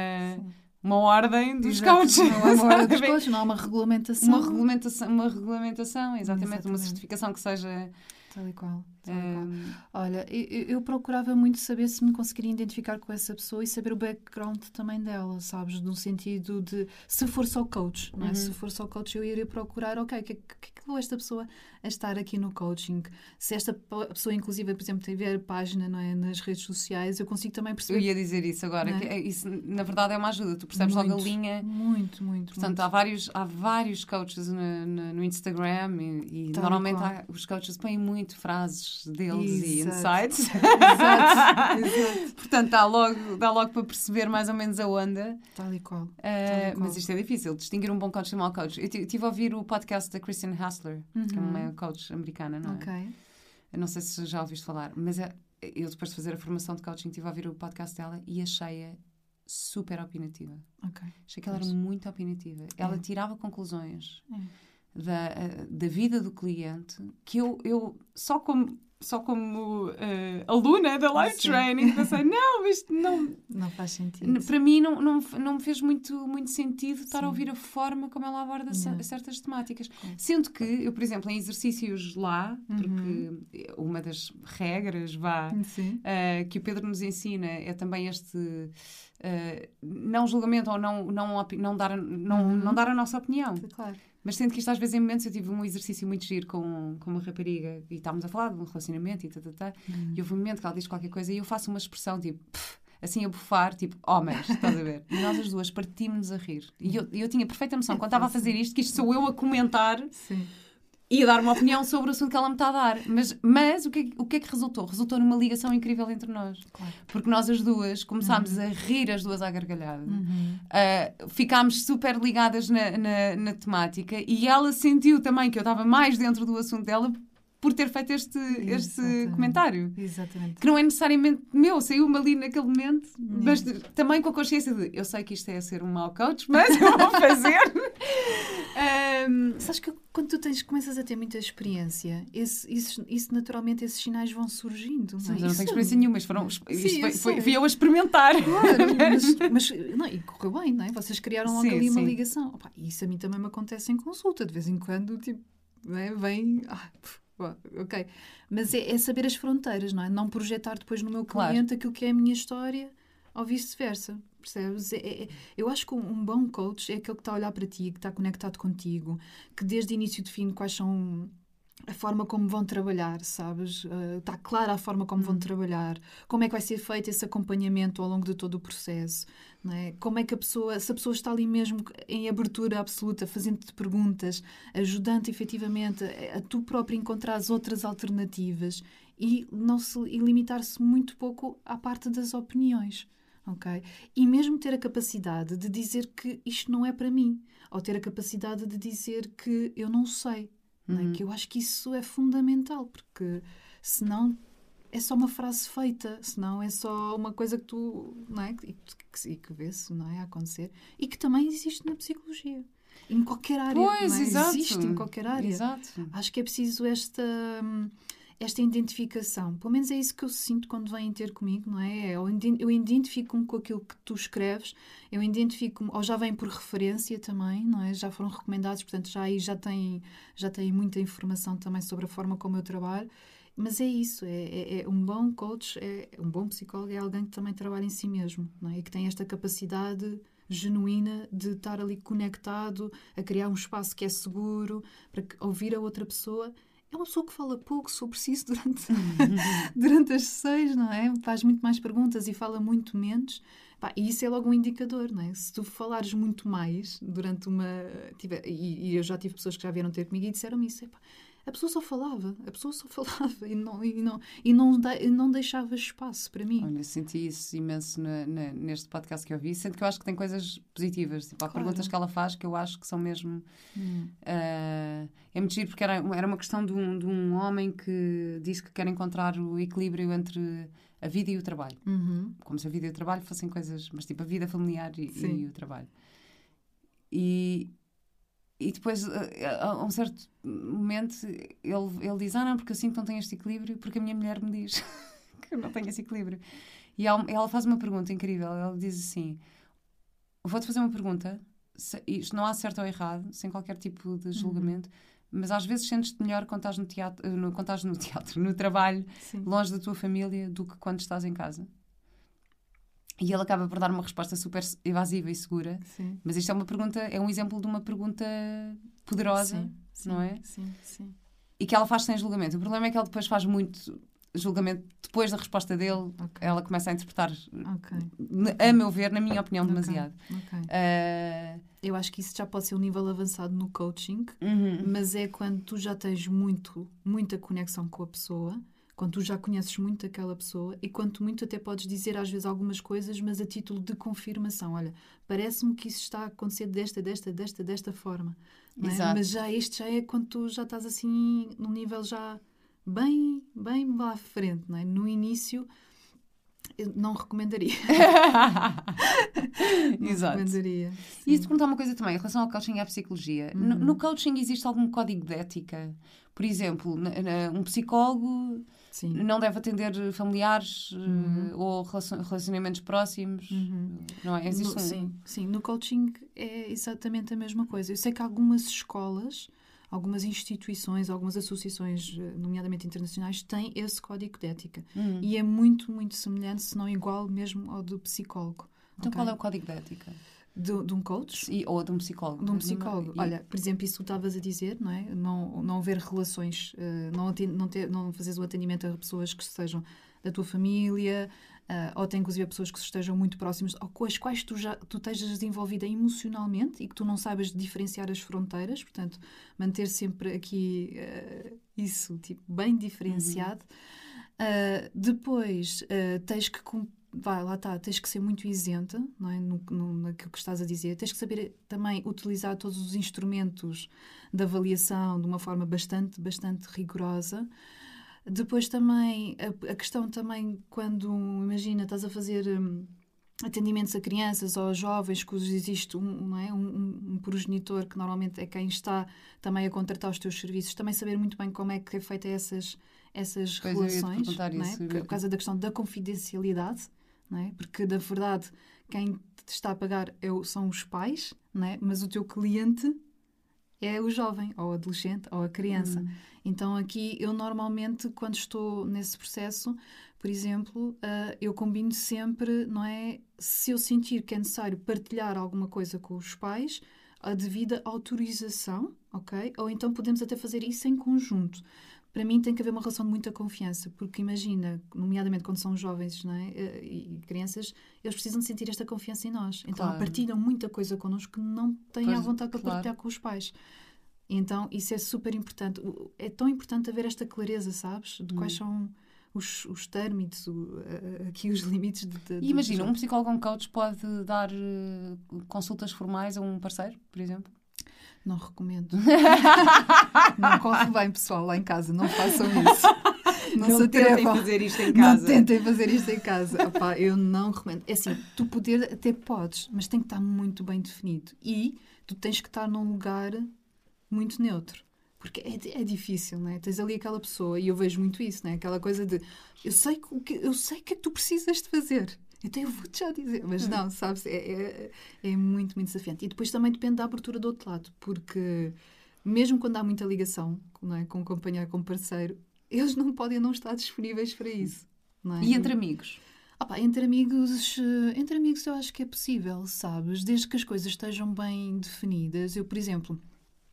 [SPEAKER 1] Uma ordem dos
[SPEAKER 2] Exato.
[SPEAKER 1] coaches.
[SPEAKER 2] Não há uma ordem dos coaches, não há uma regulamentação.
[SPEAKER 1] Uma regulamentação, uma regulamentação, exatamente, uma
[SPEAKER 2] Exatamente.
[SPEAKER 1] certificação que seja.
[SPEAKER 2] Tal e qual.
[SPEAKER 1] Ah,
[SPEAKER 2] Olha, eu, eu- eu procurava muito saber se me conseguiria identificar com essa pessoa e saber o background também dela, sabes? No sentido de, se for só coach, não é?
[SPEAKER 1] Uhum.
[SPEAKER 2] Se for só coach, eu iria procurar, ok, o que, que, que é que levou esta pessoa a estar aqui no coaching? Se esta pe- pessoa, inclusive, por exemplo, tiver página não é, nas redes sociais, eu consigo também
[SPEAKER 1] eu
[SPEAKER 2] perceber.
[SPEAKER 1] ia dizer isso agora,
[SPEAKER 2] Não é?
[SPEAKER 1] que isso na verdade é uma ajuda, tu percebes logo a
[SPEAKER 2] Muito,
[SPEAKER 1] linha.
[SPEAKER 2] Muito, muito.
[SPEAKER 1] Portanto,
[SPEAKER 2] muito.
[SPEAKER 1] há vários, há vários coaches no, no- no Instagram e, e normalmente há- os coaches põem muito frases deles e
[SPEAKER 2] Exato.
[SPEAKER 1] insights.
[SPEAKER 2] Exato, exato.
[SPEAKER 1] Portanto, dá logo, dá logo para perceber mais ou menos a onda.
[SPEAKER 2] Tal e qual.
[SPEAKER 1] Uh,
[SPEAKER 2] e qual.
[SPEAKER 1] mas isto é difícil, distinguir um bom coach de um mau coach. Eu estive a ouvir o podcast da Kristen Hassler, que é uma coach americana, não é?
[SPEAKER 2] Uhum. Ok.
[SPEAKER 1] Eu não sei se já ouviste falar, mas é- eu depois de fazer a formação de coaching estive a ouvir o podcast dela e achei-a super opinativa.
[SPEAKER 2] Ok.
[SPEAKER 1] Achei que ela era muito opinativa. Ela
[SPEAKER 2] É.
[SPEAKER 1] tirava conclusões
[SPEAKER 2] É.
[SPEAKER 1] da, eh, da vida do cliente que eu, eu só como, só como eh, aluna da Life
[SPEAKER 2] Sim.
[SPEAKER 1] Training pensei, não, isto não,
[SPEAKER 2] Não faz sentido.
[SPEAKER 1] Para mim não, não, não me fez muito, muito sentido estar
[SPEAKER 2] Sim.
[SPEAKER 1] a ouvir a forma como ela aborda
[SPEAKER 2] Não.
[SPEAKER 1] certas temáticas.
[SPEAKER 2] Claro.
[SPEAKER 1] Sendo que eu, por exemplo, em exercícios lá,
[SPEAKER 2] Uhum.
[SPEAKER 1] porque uma das regras vá,
[SPEAKER 2] Sim.
[SPEAKER 1] eh, que o Pedro nos ensina é também este eh, não julgamento ou não, não, não, dar, a- não,
[SPEAKER 2] Uhum.
[SPEAKER 1] não dar a nossa opinião.
[SPEAKER 2] Claro.
[SPEAKER 1] Mas sinto que isto às vezes em momentos eu tive um exercício muito giro com, com uma rapariga e estávamos a falar de um relacionamento e tá, tá, tá, e houve um momento que ela diz qualquer coisa e eu faço uma expressão tipo assim a bufar, tipo homens, estás a ver? E nós as duas partimos a rir. E eu, eu tinha perfeita noção, quando estava a fazer isto, que isto sou eu a comentar
[SPEAKER 2] Sim.
[SPEAKER 1] E a dar uma opinião sobre o assunto que ela me está a dar. Mas, mas o, que, é que- o que é que resultou? Resultou numa ligação incrível entre nós.
[SPEAKER 2] Claro.
[SPEAKER 1] Porque nós as duas começámos a rir as duas à gargalhada.
[SPEAKER 2] Uhum.
[SPEAKER 1] Uh, ficámos super ligadas na, na, na temática e ela sentiu também que eu estava mais dentro do assunto dela por ter feito este, este comentário.
[SPEAKER 2] Exatamente.
[SPEAKER 1] Que não é necessariamente meu, saiu-me ali naquele momento, mas também com a consciência de eu sei que isto é a ser um mau coach, mas eu vou fazer. Um,
[SPEAKER 2] Sabes que quando tu tens, começas a ter muita experiência, esse, isso, isso naturalmente esses sinais vão surgindo. Não
[SPEAKER 1] sim,
[SPEAKER 2] é?
[SPEAKER 1] mas eu não tenho experiência nenhuma, mas foram, isto
[SPEAKER 2] Sim,
[SPEAKER 1] foi,
[SPEAKER 2] eu
[SPEAKER 1] foi,
[SPEAKER 2] sei.
[SPEAKER 1] fui eu a experimentar.
[SPEAKER 2] Claro, mas, mas não, e correu bem, não é? Vocês criaram logo
[SPEAKER 1] Sim,
[SPEAKER 2] ali uma
[SPEAKER 1] sim.
[SPEAKER 2] ligação. Opa, isso a mim também me acontece em consulta, de vez em quando, tipo, não é? vem. Ah, puf, ok. Mas é, é saber as fronteiras, não é? Não projetar depois no meu
[SPEAKER 1] Claro.
[SPEAKER 2] cliente aquilo que é a minha história ou vice-versa. Percebes? É- é- eu acho que um, um bom coach é aquele que está a olhar para ti, que está conectado contigo, que desde início define quais são a forma como vão trabalhar, sabes? Uh, está clara a forma como vão trabalhar, como é que vai ser feito esse acompanhamento ao longo de todo o processo, não é? Como é que a pessoa, se a pessoa está ali mesmo em abertura absoluta, fazendo-te perguntas, ajudando efetivamente a, a tu próprio encontrar as outras alternativas e não se e limitar-se muito pouco à parte das opiniões. ok? E mesmo ter a capacidade de dizer que isto não é para mim, ou ter a capacidade de dizer que eu não sei, é? que eu acho que isso é fundamental, porque senão é só uma frase feita, senão é só uma coisa que tu, não é? E que, e que vê-se, não é? A acontecer. E que também existe na psicologia. Em qualquer área.
[SPEAKER 1] Pois,
[SPEAKER 2] é?
[SPEAKER 1] exato.
[SPEAKER 2] Existe em qualquer área.
[SPEAKER 1] Exato.
[SPEAKER 2] Acho que é preciso esta, hum, esta identificação. Pelo menos é isso que eu sinto quando vêm ter comigo, não é? Eu iden- eu identifico-me com aquilo que tu escreves, eu identifico-me, ou já vem por referência também, não é? Já foram recomendados, portanto já aí já têm, já têm muita informação também sobre a forma como eu trabalho. Mas é isso, é, é- é um bom coach, é um bom psicólogo, é alguém que também trabalha em si mesmo, não é? E que tem esta capacidade genuína de estar ali conectado, a criar um espaço que é seguro, para ouvir a outra pessoa é uma pessoa que fala pouco sobre si durante, durante as sessões, não é? Faz muito mais perguntas e fala muito menos. Pá, e isso é logo um indicador, não é? Se tu falares muito mais durante uma. Tive, e, e, eu já tive pessoas que já vieram ter comigo e disseram-me isso. Epá, a pessoa só falava, a pessoa só falava e não, e não, e não, de, não deixava espaço para mim.
[SPEAKER 1] Olha, senti isso imenso na, na, neste podcast que eu vi. Sendo que eu acho que tem coisas positivas. Tipo, há claro. perguntas que ela faz que eu acho que são mesmo. Hum. Uh, é muito giro porque era, era uma questão de um, de um homem que disse que quer encontrar o equilíbrio entre a vida e o trabalho.
[SPEAKER 2] Uhum.
[SPEAKER 1] Como se a vida e o trabalho fossem coisas. Mas tipo, a vida familiar e, e o trabalho. E, e depois, a, um certo momento, ele, ele diz: Ah, não, porque eu sinto que não tenho este equilíbrio, porque a minha mulher me diz que eu não tenho esse equilíbrio. E ela faz uma pergunta incrível. Ela diz assim: Vou-te fazer uma pergunta. Isto não há certo ou errado, sem qualquer tipo de uhum. julgamento, uhum. mas às vezes sentes-te melhor quando estás no teatro, no, quando estás no, teatro, no trabalho, Sim. longe da tua família, do que quando estás em casa. E ele acaba por dar uma resposta super evasiva e segura.
[SPEAKER 2] Sim.
[SPEAKER 1] Mas isto é uma pergunta, é um exemplo de uma pergunta poderosa,
[SPEAKER 2] sim, sim,
[SPEAKER 1] não é?
[SPEAKER 2] Sim, sim.
[SPEAKER 1] E que ela faz sem julgamento. O problema é que ele depois faz muito julgamento depois da resposta dele. Okay. Ela começa a interpretar,
[SPEAKER 2] okay.
[SPEAKER 1] a meu ver, na minha opinião,
[SPEAKER 2] okay.
[SPEAKER 1] demasiado.
[SPEAKER 2] Uh... Eu acho que isso já pode ser um nível avançado no coaching,
[SPEAKER 1] uhum.
[SPEAKER 2] mas é quando tu já tens muito, muita conexão com a pessoa quando tu já conheces muito aquela pessoa e quanto muito até podes dizer às vezes algumas coisas, mas a título de confirmação. Olha, parece-me que isso está a acontecer desta, desta, desta, desta forma. É? Mas já este já é quando tu já estás assim num nível já bem, bem lá à frente, não é? No início não recomendaria.
[SPEAKER 1] não Exato.
[SPEAKER 2] recomendaria.
[SPEAKER 1] E isso perguntar uma coisa também, em relação ao coaching e à psicologia. Uhum. No, no, coaching existe algum código de ética? Por exemplo, um psicólogo Sim. não deve atender familiares uhum. uh, ou relacionamentos próximos,
[SPEAKER 2] uhum.
[SPEAKER 1] não é? Existe
[SPEAKER 2] no, um... sim, sim, no coaching é exatamente a mesma coisa. Eu sei que algumas escolas, algumas instituições, algumas associações, eh, nomeadamente internacionais, têm esse código de ética.
[SPEAKER 1] Uhum.
[SPEAKER 2] E é muito, muito semelhante, se não igual mesmo ao do psicólogo.
[SPEAKER 1] Então okay? qual é o código de ética?
[SPEAKER 2] De, de um coach?
[SPEAKER 1] Ou de um psicólogo.
[SPEAKER 2] De um psicólogo. E... Olha, por exemplo, isso tu estavas a dizer, não é? Não, não haver relações, uh, não, não, ter, não fazeres o atendimento a pessoas que sejam da tua família, uh, ou até inclusive a pessoas que estejam muito próximas, ou com as quais tu já tu estejas envolvida emocionalmente e que tu não saibas diferenciar as fronteiras, portanto, manter sempre aqui uh, isso, tipo, bem diferenciado. Uhum. depois, tens que vai, lá está, tens que ser muito isenta não é? no, no, naquilo que estás a dizer. Tens que saber também utilizar todos os instrumentos de avaliação de uma forma bastante, bastante rigorosa. Depois também, a, a questão também, quando, imagina, estás a fazer um, atendimentos a crianças ou a jovens, cujos existe um, não é? Um, um, progenitor que normalmente é quem está também a contratar os teus serviços, também saber muito bem como é que é feita essas essas pois relações, é? por causa da questão da confidencialidade, não é? Porque, na verdade, quem te está a pagar é, são os pais, não é? Mas o teu cliente é o jovem, ou o adolescente, ou a criança. Uhum. Então, aqui, eu normalmente, quando estou nesse processo, por exemplo, uh, eu combino sempre, não é? Se eu sentir que é necessário partilhar alguma coisa com os pais, a devida autorização, ok? Ou então podemos até fazer isso em conjunto para mim tem que haver uma relação de muita confiança, porque imagina, nomeadamente quando são jovens não é? Eh, e crianças, eles precisam de sentir esta confiança em nós. Então claro. partilham muita coisa connosco que não têm pois, a vontade para claro. partilhar com os pais. Então isso é super importante. É tão importante haver esta clareza, sabes? De hum. quais são os, os términos, aqui os limites de. de
[SPEAKER 1] imagina, um psicólogo, um coach pode dar uh, consultas formais a um parceiro, por exemplo?
[SPEAKER 2] Não recomendo. não corre bem, pessoal, lá em casa. Não façam isso.
[SPEAKER 1] Não, não se tentem fazer isto em casa.
[SPEAKER 2] Não tentem fazer isto em casa. Opa, eu não recomendo. É assim, tu poder até podes, mas tem que estar muito bem definido. E tu tens que estar num lugar muito neutro. Porque é, é difícil, não é? Tens ali aquela pessoa, e eu vejo muito isso, não é? Aquela coisa de eu sei o que, eu sei que é que tu precisas de fazer. Então eu vou-te já dizer, mas hum. não, sabes, é, é, é, muito, muito desafiante. E depois também depende da abertura do outro lado, porque mesmo quando há muita ligação não é, com o companheiro, com o parceiro, eles não podem não estar disponíveis para isso. É?
[SPEAKER 1] E entre amigos?
[SPEAKER 2] Opa, entre amigos, entre amigos eu acho que é possível, sabes? Desde que as coisas estejam bem definidas. Eu, por exemplo,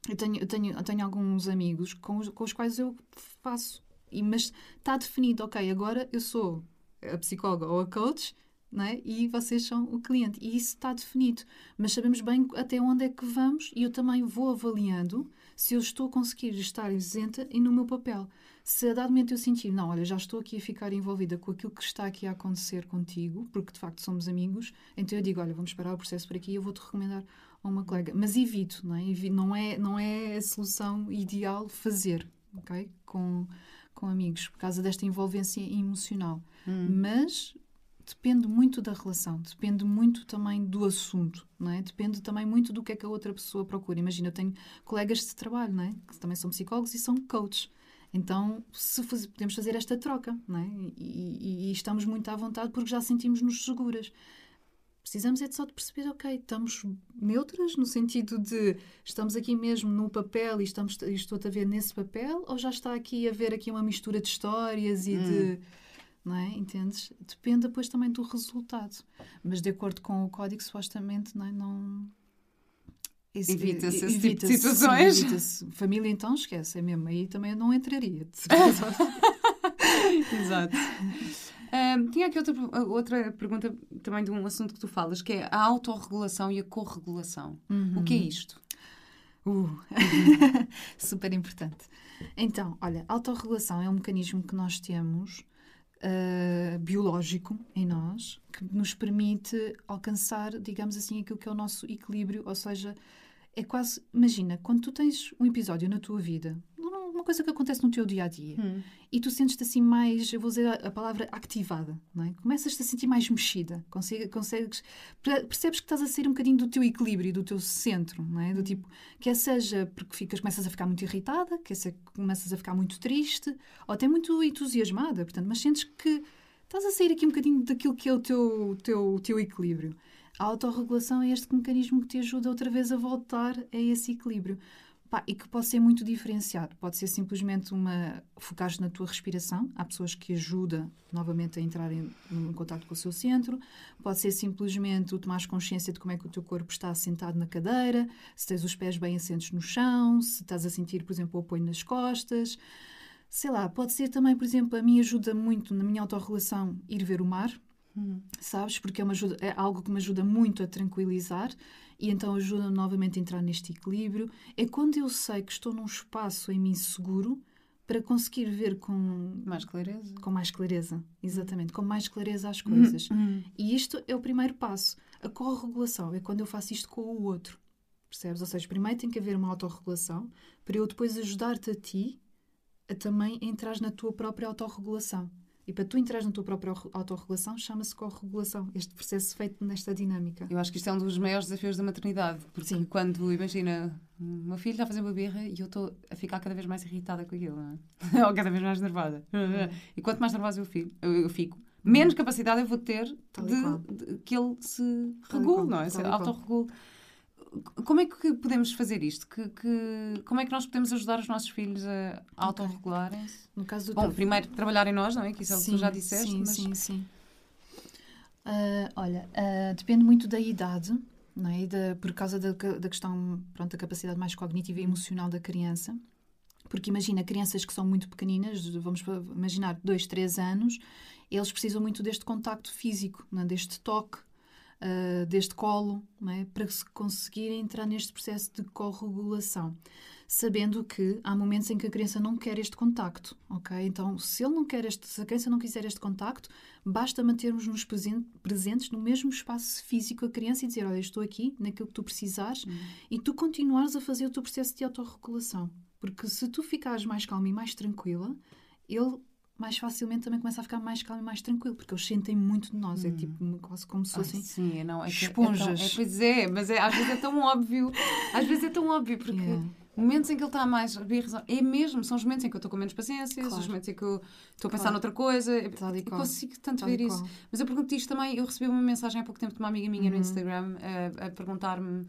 [SPEAKER 2] Eu tenho, eu tenho, eu tenho alguns amigos com os, com os quais eu faço. E, mas está definido, ok, agora eu sou a psicóloga ou a coach é? e vocês são o cliente. E isso está definido. Mas sabemos bem até onde é que vamos e eu também vou avaliando se eu estou a conseguir estar isenta e no meu papel. Se a dado momento eu sentir, não, olha, já estou aqui a ficar envolvida com aquilo que está aqui a acontecer contigo, porque de facto somos amigos, então eu digo, olha, vamos parar o processo por aqui e eu vou-te recomendar a uma colega. Mas evito, não é? não é? Não é a solução ideal fazer, ok? Com, com amigos, por causa desta envolvência emocional. Hum. Mas depende muito da relação, depende muito também do assunto, não é? Depende também muito do que é que a outra pessoa procura. Imagina, eu tenho colegas de trabalho, não é? Que também são psicólogos e são coaches. Então, se faz, podemos fazer esta troca, não é? E, e, e, estamos muito à vontade porque já sentimos-nos seguras. Precisamos é só de perceber, ok, estamos neutras no sentido de estamos aqui mesmo no papel e estamos, estou-te a ver nesse papel ou já está aqui a ver aqui uma mistura de histórias e hum. de não é? Entendes? Depende depois também do resultado. Mas de acordo com o código, supostamente, não é? Não...
[SPEAKER 1] Evita-se esse evita tipo de situações.
[SPEAKER 2] Evita Família, então, esquece, é mesmo. Aí também eu não entraria.
[SPEAKER 1] Exato. Um, tinha aqui outra, outra pergunta também de um assunto que tu falas, que é a autorregulação e a corregulação. Uhum. O que é isto?
[SPEAKER 2] Uh. Super importante. Então, olha, a autorregulação é um mecanismo que nós temos uh, biológico em nós que nos permite alcançar, digamos assim, aquilo que é o nosso equilíbrio, ou seja, é quase, imagina, quando tu tens um episódio na tua vida, uma coisa que acontece no teu dia a dia, hum. e tu sentes-te assim mais, eu vou dizer a, a, palavra ativada, não é? Começas-te a sentir mais mexida, consegues, consegues, percebes que estás a sair um bocadinho do teu equilíbrio, do teu centro, não é? Do hum. tipo, quer seja porque ficas, começas a ficar muito irritada, quer seja começas a ficar muito triste, ou até muito entusiasmada, portanto, mas sentes que estás a sair aqui um bocadinho daquilo que é o teu, teu, teu equilíbrio. A autorregulação é este mecanismo que te ajuda outra vez a voltar a esse equilíbrio. Pá, e que pode ser muito diferenciado. Pode ser simplesmente uma focar na tua respiração. Há pessoas que ajudam novamente a entrar em, em contato com o seu centro. Pode ser simplesmente o tomar consciência de como é que o teu corpo está assentado na cadeira, se tens os pés bem assentos no chão, se estás a sentir, por exemplo, o apoio nas costas. Sei lá, pode ser também, por exemplo, a mim ajuda muito na minha autorrelação ir ver o mar, hum. sabes? Porque é, ajuda, é algo que me ajuda muito a tranquilizar e então ajuda novamente a entrar neste equilíbrio. É quando eu sei que estou num espaço em mim seguro para conseguir ver com
[SPEAKER 1] mais clareza.
[SPEAKER 2] Com mais clareza, exatamente, com mais clareza as coisas. Uhum. E isto é o primeiro passo. A corregulação é quando eu faço isto com o outro. Percebes? Ou seja, primeiro tem que haver uma autorregulação para eu depois ajudar-te a ti a também entrar na tua própria autorregulação. E para tu entrar na tua própria autorregulação, chama-se corregulação, este processo feito nesta dinâmica.
[SPEAKER 1] Eu acho que isto é um dos maiores desafios da maternidade, porque Sim. quando, imagina, o meu filho está a fazer uma birra e eu estou a ficar cada vez mais irritada com aquilo, é? ou cada vez mais nervosa. E quanto mais nervosa eu fico, eu fico menos capacidade eu vou ter de, de, que ele se regule, não é? Se autorregule como é que podemos fazer isto? Que, que, como é que nós podemos ajudar os nossos filhos a autorregularem-se? No caso do Bom, teu... primeiro trabalhar em nós, não é? Que isso é o que tu já disseste.
[SPEAKER 2] Sim,
[SPEAKER 1] mas...
[SPEAKER 2] sim, sim. Uh, olha, uh, depende muito da idade, não é? Da, por causa da, da questão, pronto, da capacidade mais cognitiva e emocional da criança. Porque imagina, crianças que são muito pequeninas, vamos imaginar 2, 3 anos, eles precisam muito deste contacto físico, é? deste toque, uh, deste colo, é? para se conseguir entrar neste processo de corregulação. Sabendo que há momentos em que a criança não quer este contacto, ok? Então, se ele não quer este, se a criança não quiser este contacto, basta mantermos-nos presentes no mesmo espaço físico a criança e dizer, olha, estou aqui, naquilo que tu precisares, uhum. e tu continuares a fazer o teu processo de autorregulação. Porque se tu ficares mais calma e mais tranquila, ele mais facilmente também começa a ficar mais calmo e mais tranquilo, porque eles sentem muito de nós. É hum. É tipo quase como se fossem sim, não, é esponjas.
[SPEAKER 1] É, é, pois é, mas é, às vezes é tão óbvio. Às vezes é tão óbvio, porque yeah. momentos em que ele está mais. É mesmo, são os momentos em que eu estou com menos paciência, claro. os momentos em que eu estou a pensar claro. noutra coisa. Tal e eu consigo tanto Tal ver isso. Mas eu pergunto isto também. Eu recebi uma mensagem há pouco tempo de uma amiga minha uhum. no Instagram a, a perguntar-me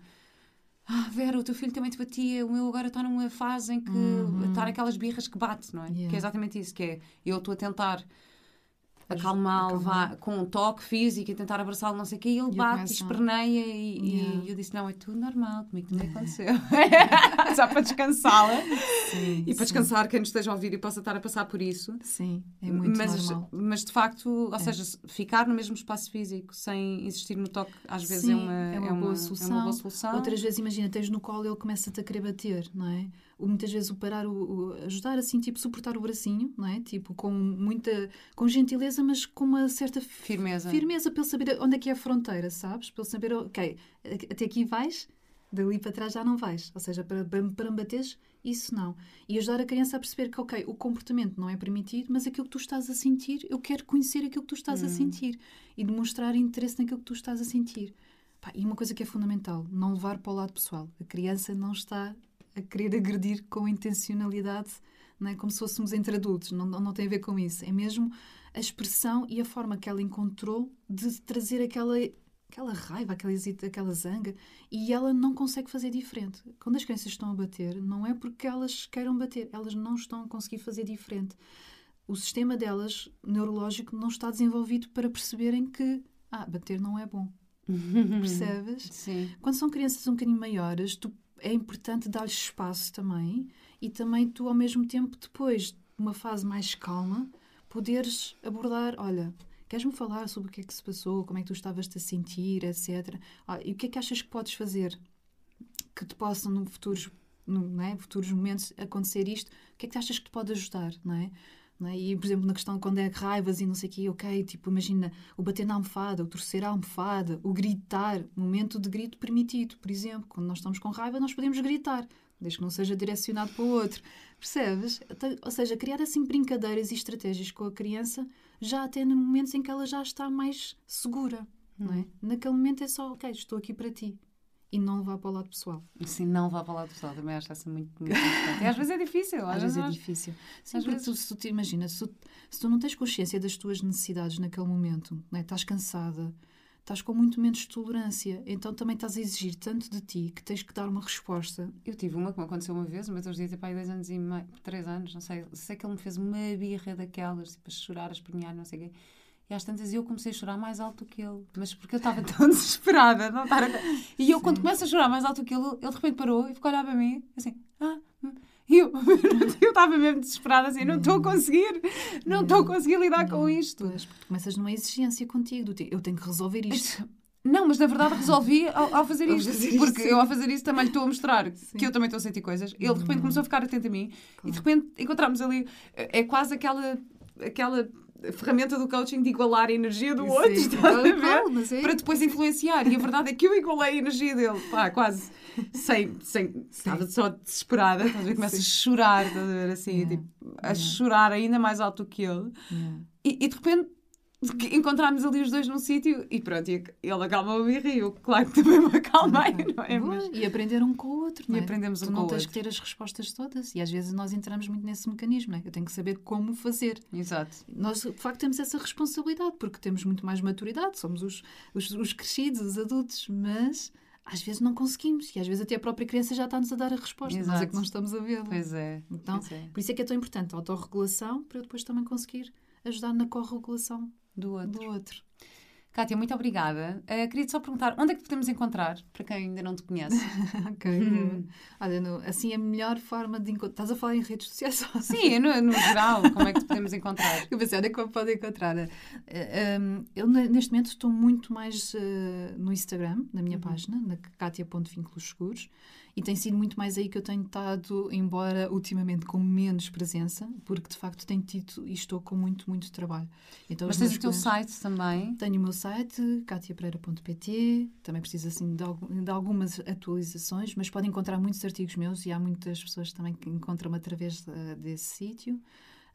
[SPEAKER 1] ah, Vera, o teu filho também te batia, o meu agora está numa fase em que uhum. está naquelas birras que bate, não é? Yeah. Que é exatamente isso, que é eu estou a tentar acalmá-lo, com um toque físico e tentar abraçá-lo, não sei o quê, e ele bate, começam... esperneia e, yeah. e, eu disse: Não, é tudo normal, comigo também aconteceu. Só para descansá-la e para descansar quem nos esteja a ouvir e possa estar a passar por isso.
[SPEAKER 2] Sim, é muito
[SPEAKER 1] mas,
[SPEAKER 2] normal.
[SPEAKER 1] Mas de facto, ou é. seja, ficar no mesmo espaço físico sem insistir no toque, às vezes é Sim, é, uma, é, uma, é, uma, boa solução. é uma boa solução.
[SPEAKER 2] Outras vezes, imagina, tens no colo e ele começa-te a querer bater, não é? Muitas vezes o parar, o, o, ajudar assim, tipo, suportar o bracinho, não é? Tipo, com muita, com gentileza, mas com uma certa
[SPEAKER 1] firmeza.
[SPEAKER 2] Firmeza para ele saber onde é que é a fronteira, sabes? Para ele saber, ok, até aqui vais, dali para trás já não vais. Ou seja, para, para me bateres, isso não. E ajudar a criança a perceber que, ok, o comportamento não é permitido, mas aquilo que tu estás a sentir, eu quero conhecer aquilo que tu estás hum. a sentir e demonstrar interesse naquilo que tu estás a sentir. Pá, e uma coisa que é fundamental, não levar para o lado pessoal. A criança não está a querer agredir com intencionalidade, não é? como se fôssemos entre adultos, não, não, não tem a ver com isso. É mesmo a expressão e a forma que ela encontrou de trazer aquela, aquela raiva, aquela, aquela zanga, e ela não consegue fazer diferente. Quando as crianças estão a bater, não é porque elas queiram bater, elas não estão a conseguir fazer diferente. O sistema delas, neurológico, não está desenvolvido para perceberem que ah, bater não é bom. Percebes?
[SPEAKER 1] Sim.
[SPEAKER 2] Quando são crianças um bocadinho maiores, tu, é importante dar-lhes espaço também e também tu, ao mesmo tempo, depois de uma fase mais calma, poderes abordar, olha, queres-me falar sobre o que é que se passou, como é que tu estavas-te a sentir, etc. Ah, e o que é que achas que podes fazer que te possam, no futuros, no, é? futuros momentos, acontecer isto? O que é que achas que te pode ajudar, não é? Não é? E, por exemplo, na questão quando é raivas e não sei o quê, ok, tipo, imagina o bater na almofada, o torcer a almofada, o gritar, momento de grito permitido, por exemplo. Quando nós estamos com raiva, nós podemos gritar desde que não seja direcionado para o outro. Percebes? Então, ou seja, criar assim brincadeiras e estratégias com a criança já até momentos em que ela já está mais segura. Não é? Hum. Naquele momento é só, ok, estou aqui para ti. E não vá para o lado pessoal.
[SPEAKER 1] Sim, não vá para o lado pessoal. Também acho essa muito, muito importante. E às vezes é difícil.
[SPEAKER 2] Às, às vezes é difícil. Sim, às porque vezes... tu, se tu te imaginas, se tu, se tu não tens consciência das tuas necessidades naquele momento, não é? estás cansada, estás com muito menos tolerância. Então também estás a exigir tanto de ti que tens que dar uma resposta.
[SPEAKER 1] Eu tive uma que me aconteceu uma vez, mas hoje dia, pai, dois anos e meio, três anos, não sei. Sei que ele me fez uma birra daquelas, tipo, a chorar, a espernear, não sei o quê. E às tantas eu comecei a chorar mais alto que ele. Mas porque eu estava tão desesperada. Não. E eu, Sim. quando começo a chorar mais alto que ele, ele de repente parou e ficou a olhar para mim, assim, ah, hum. E eu estava mesmo desesperada assim, não estou a conseguir, não estou a conseguir lidar com isto.
[SPEAKER 2] Tu começas numa exigência contigo, eu tenho que resolver isto.
[SPEAKER 1] Não, mas na verdade resolvi ao, ao fazer isto. Fazer porque eu ao fazer isso também lhe estou a mostrar sim. que eu também estou a sentir coisas. Ele de repente começou a ficar atento a mim claro. e de repente encontramos ali. É quase aquela. aquela ferramenta do coaching de igualar a energia do Sim, outro, estás a ver? É... Para depois influenciar. E a verdade é que eu igualei a energia dele. Pá, quase. Sem, sem, estava só desesperada. Estás a ver? Começa a chorar, estás a ver? Assim, yeah. tipo, a yeah. chorar ainda mais alto que ele. Yeah. E, e de repente encontrámos ali os dois num sítio e pronto, e ele acalmou-me e riu. Claro que também me acalmei, não é?
[SPEAKER 2] Mas... E aprender um com o outro, não
[SPEAKER 1] é? E aprendemos
[SPEAKER 2] um
[SPEAKER 1] tu
[SPEAKER 2] não tens
[SPEAKER 1] outro.
[SPEAKER 2] que ter as respostas todas e às vezes nós entramos muito nesse mecanismo, não é? Eu tenho que saber como fazer.
[SPEAKER 1] Exato.
[SPEAKER 2] Nós, de facto, temos essa responsabilidade porque temos muito mais maturidade, somos os, os, os crescidos, os adultos, mas às vezes não conseguimos e às vezes até a própria criança já está-nos a dar a resposta, Exato. nós é que não estamos a vê-la.
[SPEAKER 1] Pois é.
[SPEAKER 2] Então,
[SPEAKER 1] pois é.
[SPEAKER 2] por isso é que é tão importante a autorregulação para eu depois também conseguir ajudar na corregulação
[SPEAKER 1] do outro.
[SPEAKER 2] Do outro.
[SPEAKER 1] Kátia, muito obrigada. Uh, Queria-te só perguntar, onde é que te podemos encontrar, para quem ainda não te conhece?
[SPEAKER 2] ok. Hum. Olha, no, assim, a melhor forma de encontrar... Estás a falar em redes sociais só?
[SPEAKER 1] Sim, no, no geral, como é que te podemos encontrar?
[SPEAKER 2] Eu pensei, onde é que podem encontrar? Uh, um, eu, neste momento, estou muito mais uh, no Instagram, na minha uhum. página, na katia.vínculos seguros. E tem sido muito mais aí que eu tenho estado, embora ultimamente com menos presença, porque de facto tenho tido e estou com muito, muito trabalho.
[SPEAKER 1] Então, Mas tens o teu site também?
[SPEAKER 2] Tenho o meu site, katiapereira.pt, também preciso assim de, de, algumas atualizações, mas podem encontrar muitos artigos meus e há muitas pessoas também que encontram-me através uh, desse sítio.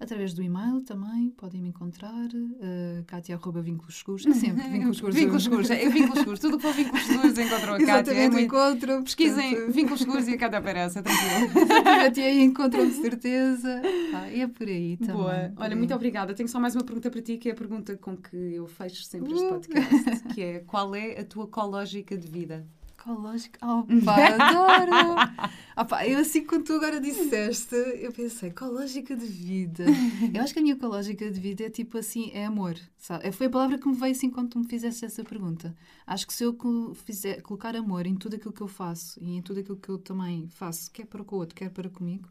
[SPEAKER 2] Através do e-mail também podem me encontrar, uh, katia.vínculos seguros. É sempre vínculos seguros.
[SPEAKER 1] vínculos seguros, é vínculos seguros. Tudo que for vínculos seguros encontram a Kátia.
[SPEAKER 2] É muito... encontro.
[SPEAKER 1] Pesquisem portanto... vínculos seguros e a Cátia aparece, é tranquilo.
[SPEAKER 2] Exatamente, e aí encontram de certeza. Ah, é por aí também.
[SPEAKER 1] Boa. Olha, aí. muito obrigada. Tenho só mais uma pergunta para ti, que é a pergunta com que eu fecho sempre este uh! podcast, que é qual é a tua cológica de vida?
[SPEAKER 2] Ecológica. Oh, pá, adoro! oh, pá, eu assim, quando tu agora disseste, eu pensei, ecológica de vida. Eu acho que a minha ecológica de vida é tipo assim, é amor. Sabe? Foi a palavra que me veio assim quando tu me fizeste essa pergunta. Acho que se eu fizer, colocar amor em tudo aquilo que eu faço e em tudo aquilo que eu também faço, quer para o outro, quer para comigo,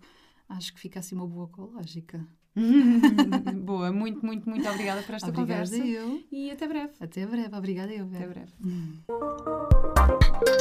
[SPEAKER 2] acho que fica assim uma boa ecológica.
[SPEAKER 1] Boa, muito, muito, muito obrigada por esta
[SPEAKER 2] obrigada
[SPEAKER 1] conversa.
[SPEAKER 2] Eu.
[SPEAKER 1] E até breve.
[SPEAKER 2] Até breve, obrigada eu.
[SPEAKER 1] Até breve. うん。